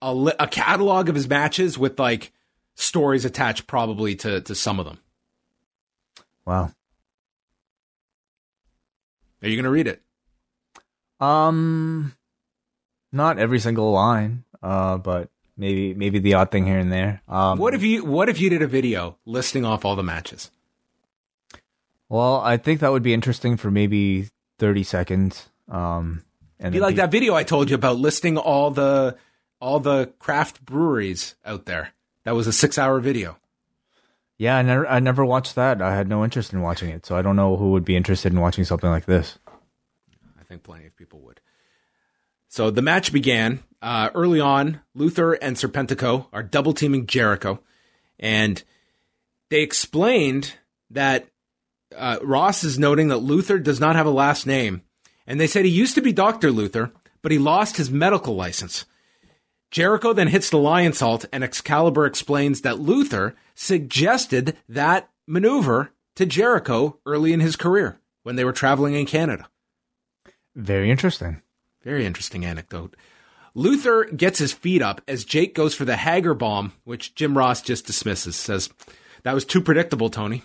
a, a catalog of his matches with like stories attached, probably to to some of them. Wow. Are you going to read it? Um, not every single line, uh, but maybe maybe the odd thing here and there. Um, what if you What if you did a video listing off all the matches? Well, I think that would be interesting for maybe thirty seconds. Um, and be like be- that video I told you about listing all the all the craft breweries out there. That was a six hour video. Yeah, I never I never watched that. I had no interest in watching it, so I don't know who would be interested in watching something like this. I think plenty of people would. So the match began uh, early on. Luther and Serpentico are double teaming Jericho, and they explained that uh, Ross is noting that Luther does not have a last name, and they said he used to be Doctor Luther, but he lost his medical license. Jericho then hits the Lionsault, and Excalibur explains that Luther suggested that maneuver to Jericho early in his career when they were traveling in Canada. Very interesting. Very interesting anecdote. Luther gets his feet up as Jake goes for the Hager bomb, which Jim Ross just dismisses, says, That was too predictable, Tony.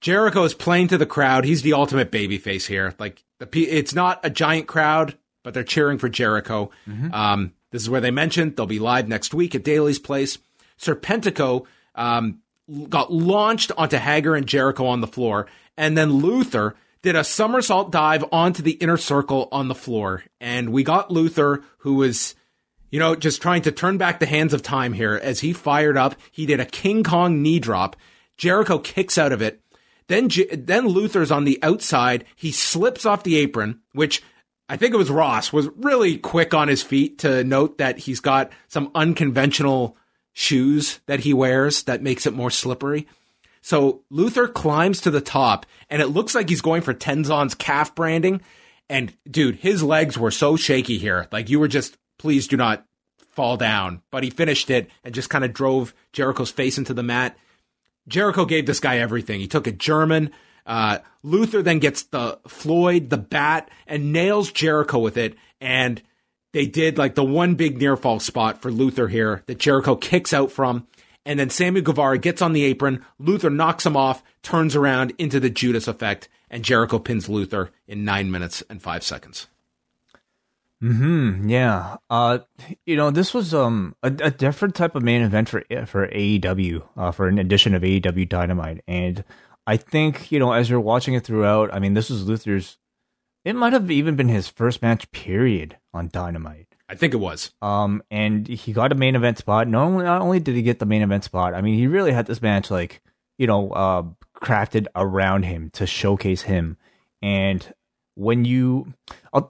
Jericho is playing to the crowd. He's the ultimate babyface here. Like, the, it's not a giant crowd, but they're cheering for Jericho. Mm-hmm. Um, this is where they mentioned they'll be live next week at Daily's Place. Serpentico um, got launched onto Hager and Jericho on the floor, and then Luther did a somersault dive onto the inner circle on the floor, and we got Luther, who was, you know, just trying to turn back the hands of time here as he fired up. He did a King Kong knee drop. Jericho kicks out of it. Then, then Luther's on the outside. He slips off the apron, which I think it was Ross was really quick on his feet to note that he's got some unconventional shoes that he wears that makes it more slippery. So Luther climbs to the top and it looks like he's going for Tenzan's calf branding. And dude, his legs were so shaky here. Like you were just, please do not fall down. But he finished it and just kind of drove Jericho's face into the mat. Jericho gave this guy everything. He took a German. Uh, Luther then gets the Floyd, the bat, and nails Jericho with it. And they did like the one big near fall spot for Luther here that Jericho kicks out from. And then Sammy Guevara gets on the apron. Luther knocks him off, turns around into the Judas effect, and Jericho pins Luther in nine minutes and five seconds. Hmm. Yeah. Uh, you know, this was um a, a, different type of main event for for AEW, uh, for an edition of AEW Dynamite, and I think you know as you're watching it throughout, I mean, this was Luther's. It might have even been his first match, period, on Dynamite. I think it was. Um, and he got a main event spot. Not only, not only did he get the main event spot, I mean, he really had this match like you know uh, crafted around him to showcase him. And when you, uh,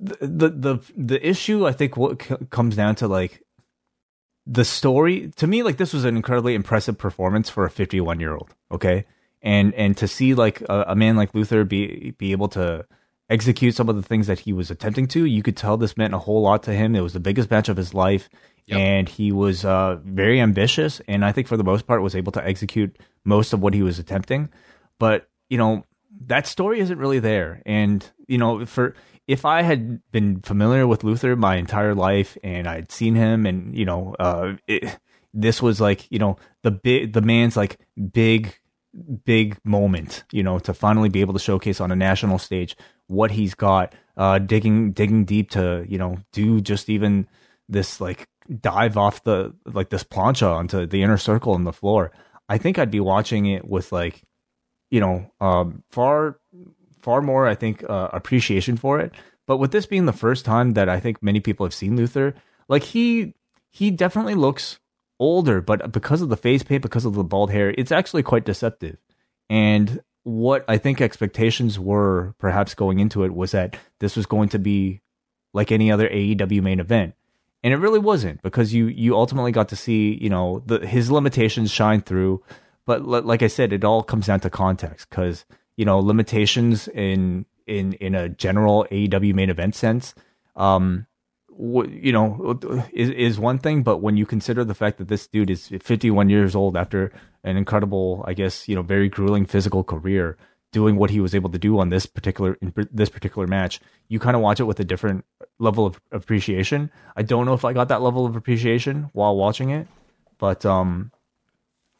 the the the issue I think what c- comes down to like the story to me like this was an incredibly impressive performance for a 51 year old okay and and to see like a, a, man like luther be be able to execute some of the things that he was attempting to. You could tell this meant a whole lot to him. It was the biggest match of his life. Yep. and he was uh, very ambitious. And i think for the most part was able to execute most of what he was attempting. But you know that story isn't really there. And you know for if I had been familiar with Luther my entire life and I'd seen him and you know uh, it, this was like you know the big the man's like big big moment you know to finally be able to showcase on a national stage what he's got uh, digging digging deep to you know do just even this like dive off the like this plancha onto the inner circle on the floor I think I'd be watching it with like you know um, far far more, I think, uh, appreciation for it. But with this being the first time that I think many people have seen Luther, like he he definitely looks older, but because of the face paint, because of the bald hair, it's actually quite deceptive. And what I think expectations were perhaps going into it was that this was going to be like any other AEW main event. And it really wasn't because you you ultimately got to see, you know, the his limitations shine through. But like I said, it all comes down to context because you know limitations in in in a general AEW main event sense, um, you know, is is one thing. But when you consider the fact that this dude is 51 years old after an incredible, I guess, you know, very grueling physical career, doing what he was able to do on this particular in this particular match, you kind of watch it with a different level of appreciation. I don't know if I got that level of appreciation while watching it, but um,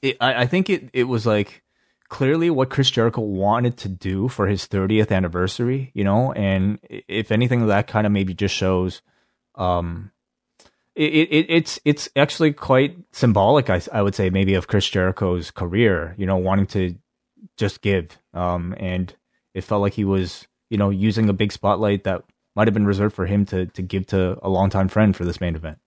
it, I, I think it it was like clearly what Chris Jericho wanted to do for his 30th anniversary, you know, and if anything, that kind of maybe just shows, um, it, it, it's it's actually quite symbolic, I, I would say, maybe of Chris Jericho's career, you know, wanting to just give, um, and it felt like he was, you know, using a big spotlight that might have been reserved for him to to give to a longtime friend for this main event.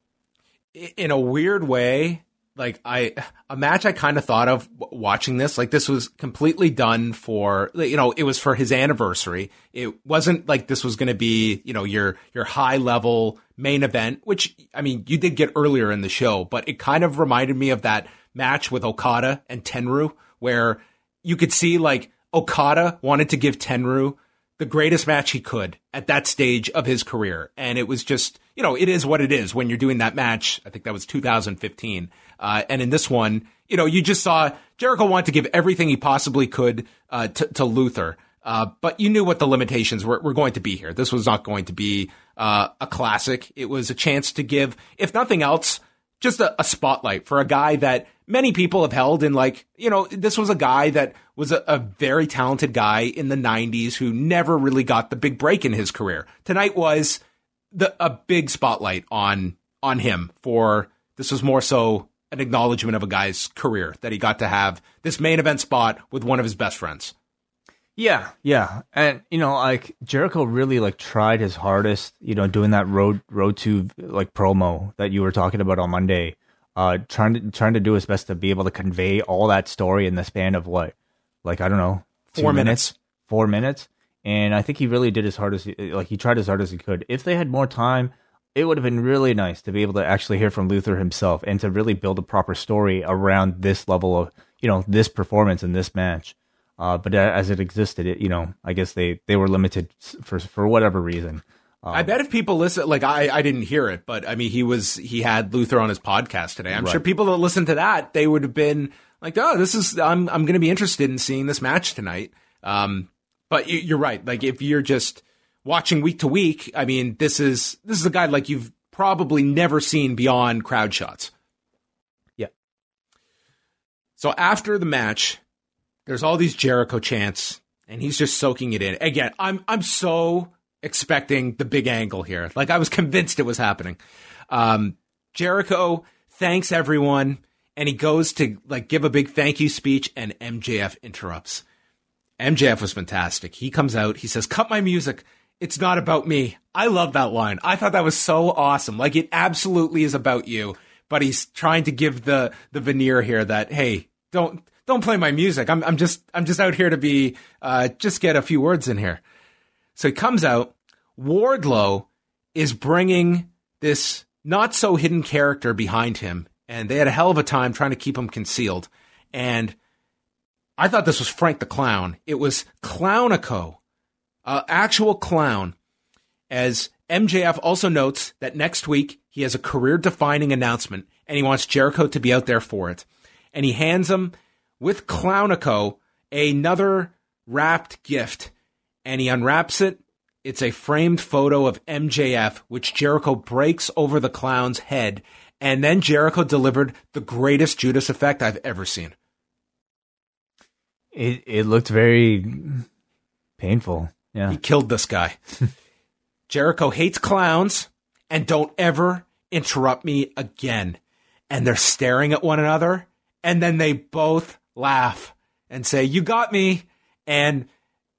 In a weird way, like I a match I kind of thought of watching this like this was completely done for you know it was for his anniversary. It wasn't like this was going to be you know your your high level main event which I mean you did get earlier in the show but it kind of reminded me of that match with Okada and Tenryu where you could see like Okada wanted to give Tenryu the greatest match he could at that stage of his career and it was just you know it is what it is when you're doing that match I think that was 2015 uh, and in this one, you know, you just saw Jericho want to give everything he possibly could uh, to, to, Luther. Uh, but you knew what the limitations were, were, going to be here. This was not going to be uh, a classic. It was a chance to give, if nothing else, just a, a, spotlight for a guy that many people have held in like, you know, this was a guy that was a, a very talented guy in the 90s who never really got the big break in his career. Tonight was the a big spotlight on on him for this was more so an acknowledgement of a guy's career that he got to have this main event spot with one of his best friends. Yeah, yeah, and you know, like Jericho really like tried his hardest, you know, doing that road road to like promo that you were talking about on Monday, uh, trying to trying to do his best to be able to convey all that story in the span of what, like I don't know, four minutes, minutes, four minutes, and I think he really did his hardest, like he tried as hard as he could. If they had more time, it would have been really nice to be able to actually hear from Luther himself and to really build a proper story around this level of, you know, this performance in this match. Uh, but as it existed, it you know, I guess they they were limited for for whatever reason. Um, I bet if people listen, like I, I didn't hear it, but I mean, he was he had Luther on his podcast today. I'm right. sure people that listen to that they would have been like, oh, this is I'm I'm going to be interested in seeing this match tonight. Um, but you're right. Like if you're just watching week to week, I mean, this is this is a guy like you've probably never seen beyond crowd shots. Yeah. So after the match, there's all these Jericho chants, and he's just soaking it in. Again, I'm I'm so expecting the big angle here. Like I was convinced it was happening. Um, Jericho thanks everyone, and he goes to like give a big thank you speech, and MJF interrupts. MJF was fantastic. He comes out, he says, "Cut my music. It's not about me." I love that line. I thought that was so awesome. Like it absolutely is about you, but he's trying to give the the veneer here that hey, don't don't play my music. I'm, I'm just, I'm just out here to be, uh, just get a few words in here. So he comes out. Wardlow is bringing this not so hidden character behind him, and they had a hell of a time trying to keep him concealed. And I thought this was Frank the Clown. It was Clownico, uh, actual clown. As MJF also notes that next week he has a career defining announcement and he wants Jericho to be out there for it. And he hands him with Clownico another wrapped gift, and he unwraps it. It's a framed photo of MJF, which Jericho breaks over the clown's head, and then Jericho delivered the greatest Judas effect I've ever seen. It it looked very painful. Yeah, he killed this guy. (laughs) Jericho hates clowns, and don't ever interrupt me again. And they're staring at one another, and then they both laugh and say, You got me. And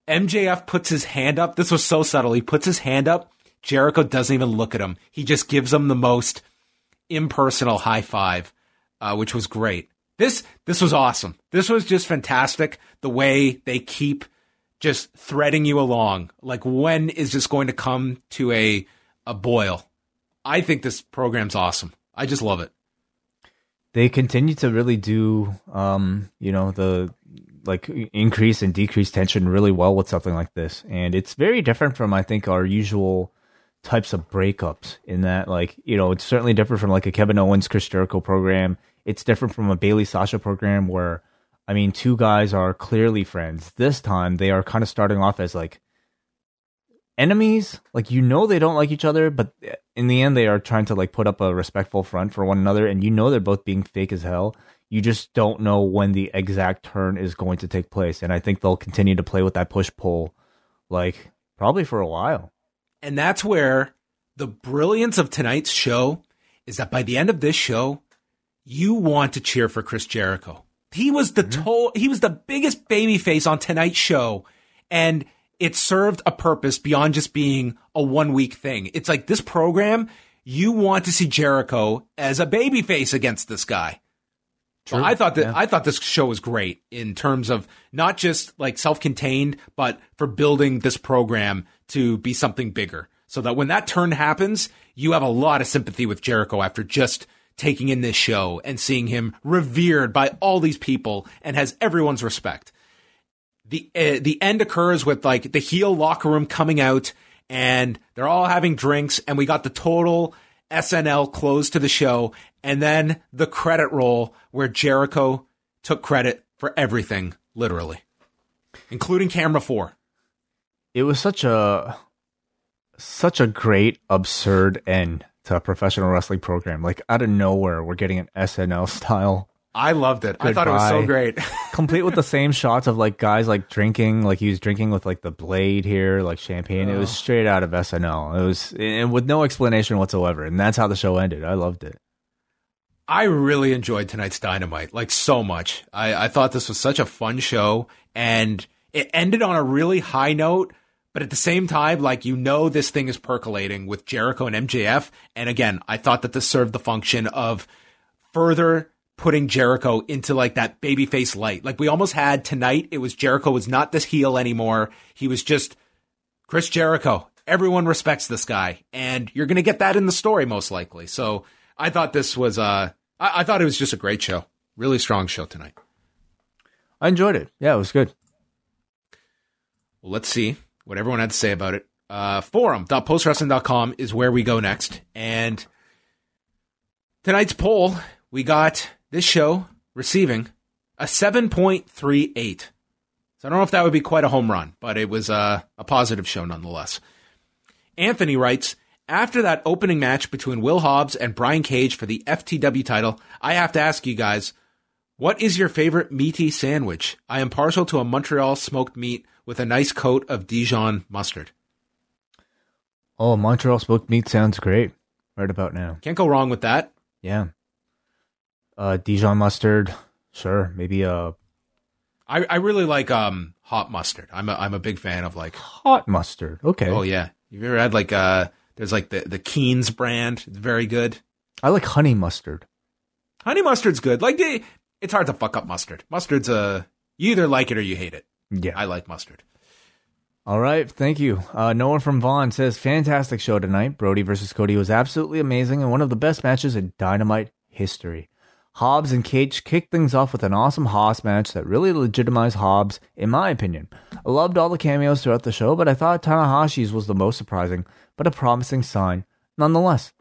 MJF puts his hand up. This was so subtle. He puts his hand up. Jericho doesn't even look at him. He just gives him the most impersonal high five, uh, which was great. This this was awesome. This was just fantastic. The way they keep just threading you along. Like when is this going to come to a a boil? I think this program's awesome. I just love it they continue to really do um, you know the like increase and decrease tension really well with something like this. And it's very different from i think our usual types of breakups in that like you know it's certainly different from like a kevin owens chris jericho program. It's different from a Bayley sasha program where i mean two guys are clearly friends. This time they are kind of starting off as like enemies. Like you know they don't like each other but in the end they are trying to like put up a respectful front for one another and you know they're both being fake as hell. You just don't know when the exact turn is going to take place and i think they'll continue to play with that push pull like probably for a while. And that's where the brilliance of tonight's show is that by the end of this show you want to cheer for chris jericho. He was the mm-hmm. to- he was the biggest baby face on tonight's show and it served a purpose beyond just being a one week thing. It's like this program, you want to see Jericho as a babyface against this guy. Well, I thought that yeah. I thought this show was great in terms of not just like self-contained, but for building this program to be something bigger. So that when that turn happens, you have a lot of sympathy with Jericho after just taking in this show and seeing him revered by all these people and has everyone's respect the uh, the end occurs with like the heel locker room coming out and they're all having drinks and we got the total SNL close to the show and then the credit roll where Jericho took credit for everything literally including camera 4 it was such a such a great absurd end to a professional wrestling program. Like out of nowhere we're getting an SNL style I loved it. Goodbye. I thought it was so great. (laughs) Complete with the same shots of like guys like drinking, like he was drinking with like the blade here, like champagne. Oh. It was straight out of SNL. It was and with no explanation whatsoever, and that's how the show ended. I loved it. I really enjoyed tonight's Dynamite, like so much. I, I thought this was such a fun show and it ended on a really high note, but at the same time, like, you know, this thing is percolating with Jericho and MJF. And again, I thought that this served the function of further putting Jericho into like that babyface light. Like we almost had tonight. It was Jericho was not this heel anymore. He was just Chris Jericho. Everyone respects this guy and you're going to get that in the story most likely. So I thought this was, uh, I, I thought it was just a great show. Really strong show tonight. I enjoyed it. Yeah, it was good. Well, let's see what everyone had to say about it. Uh, forum.postwrestling.com is where we go next. And tonight's poll, we got this show receiving a 7.38. So I don't know if that would be quite a home run, but it was a, a positive show nonetheless. Anthony writes, after that opening match between Will Hobbs and Brian Cage for the FTW title, I have to ask you guys, what is your favorite meaty sandwich? I am partial to a Montreal smoked meat with a nice coat of Dijon mustard. Oh, Montreal smoked meat sounds great right about now. Can't go wrong with that. Yeah. Uh, Dijon mustard, sure. Maybe uh, I, I really like um hot mustard. I'm a I'm a big fan of like hot mustard. Okay. oh yeah. You've ever had like uh there's like the the Keen's brand. It's very good. I like honey mustard. Honey mustard's good. Like they, it's hard to fuck up mustard. Mustard's a you either like it or you hate it. Yeah. I like mustard. All right, thank you. Uh, Noah from Vaughan says, fantastic show tonight. Brodie versus Cody was absolutely amazing and one of the best matches in Dynamite history. Hobbs and Cage kicked things off with an awesome hoss match that really legitimized Hobbs, in my opinion. I loved all the cameos throughout the show, but I thought Tanahashi's was the most surprising, but a promising sign nonetheless.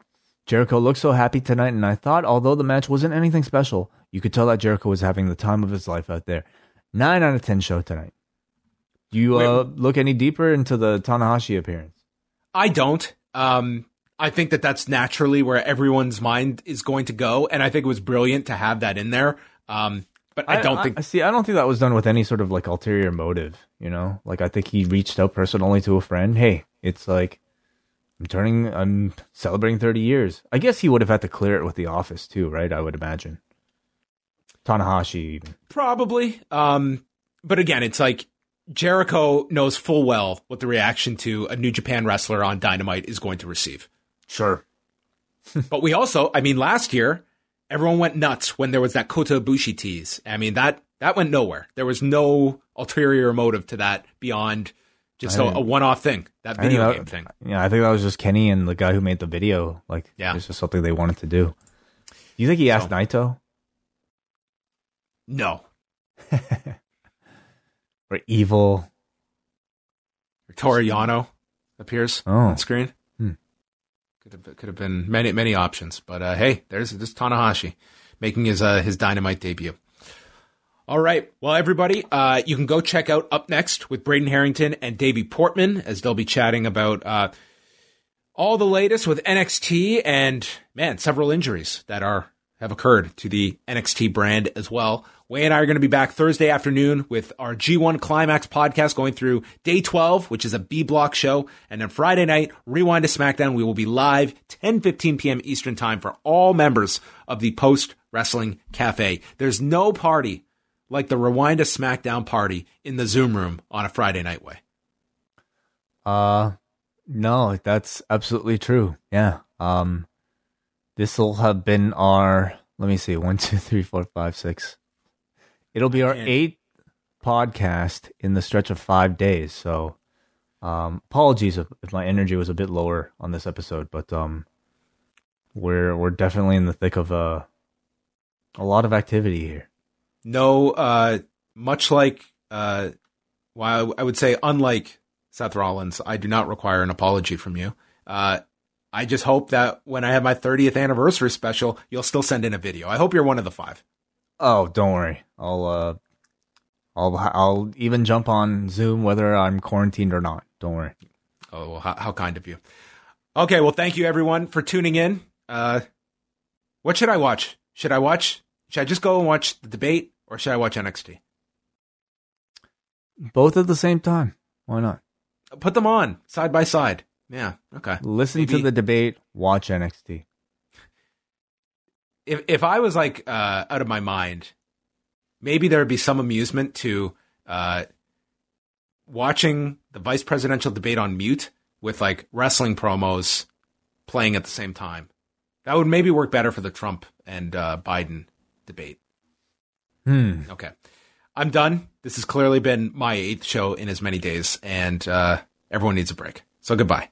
Jericho looked so happy tonight, and I thought, although the match wasn't anything special, you could tell that Jericho was having the time of his life out there. 9 out of 10 show tonight. Do you uh, look any deeper into the Tanahashi appearance? I don't. Um, I think that that's naturally where everyone's mind is going to go, and I think it was brilliant to have that in there. Um, but I, don't think. I see. I don't think that was done with any sort of like ulterior motive. You know, like I think he reached out personally to a friend. Hey, it's like I'm turning. I'm celebrating 30 years. I guess he would have had to clear it with the office too, right? I would imagine. Tanahashi, even. Probably. Um, but again, it's like Jericho knows full well what the reaction to a New Japan wrestler on Dynamite is going to receive. Sure. (laughs) but we also, I mean, last year, everyone went nuts when there was that Kota Ibushi tease. I mean, that, that went nowhere. There was no ulterior motive to that beyond just a, a one-off thing, that video that, game thing. Yeah, I think that was just Kenny and the guy who made the video. Like, Yeah. it's just something they wanted to do. Do you think he asked So- Naito No. (laughs) or Evil? Toru Yano appears Oh. on screen. Could have could have been many many options, but uh, hey, there's this Tanahashi making his uh, his Dynamite debut. All right, well, everybody, uh, you can go check out up next with Braden Harrington and Davey Portman as they'll be chatting about uh, all the latest with NXT and man, several injuries that are have occurred to the NXT brand as well. Wai and I are going to be back Thursday afternoon with our G1 Climax podcast going through day 12, which is a B block show. And then Friday night, Rewind to SmackDown. We will be live 10 15 p.m. Eastern time for all members of the Post Wrestling Cafe. There's no party like the Rewind to SmackDown party in the Zoom room on a Friday night Wai. Uh, no, that's absolutely true. Yeah. Um, this will have been our, let me see, one, two, three, four, five, six. It'll be our Man. eighth podcast in the stretch of five days. So, um, apologies if, if my energy was a bit lower on this episode, but, um, we're, we're definitely in the thick of, uh, a lot of activity here. No, uh, much like, uh, well, I would say, unlike Seth Rollins, I do not require an apology from you. Uh, I just hope that when I have my 30th anniversary special, you'll still send in a video. I hope you're one of the five. Oh, don't worry. I'll, uh, I'll, I'll even jump on Zoom whether I'm quarantined or not. Don't worry. Oh, well, how, how kind of you. Okay, well, thank you everyone for tuning in. Uh, what should I watch? Should I watch? Should I just go and watch the debate, or should I watch NXT? Both at the same time. Why not? Put them on side by side. Yeah. Okay. Listen to the debate, watch NXT. If if I was like uh, out of my mind, maybe there would be some amusement to uh, watching the vice presidential debate on mute with like wrestling promos playing at the same time. That would maybe work better for the Trump and uh, Biden debate. Hmm. Okay. I'm done. This has clearly been my eighth show in as many days, and uh, everyone needs a break. So goodbye.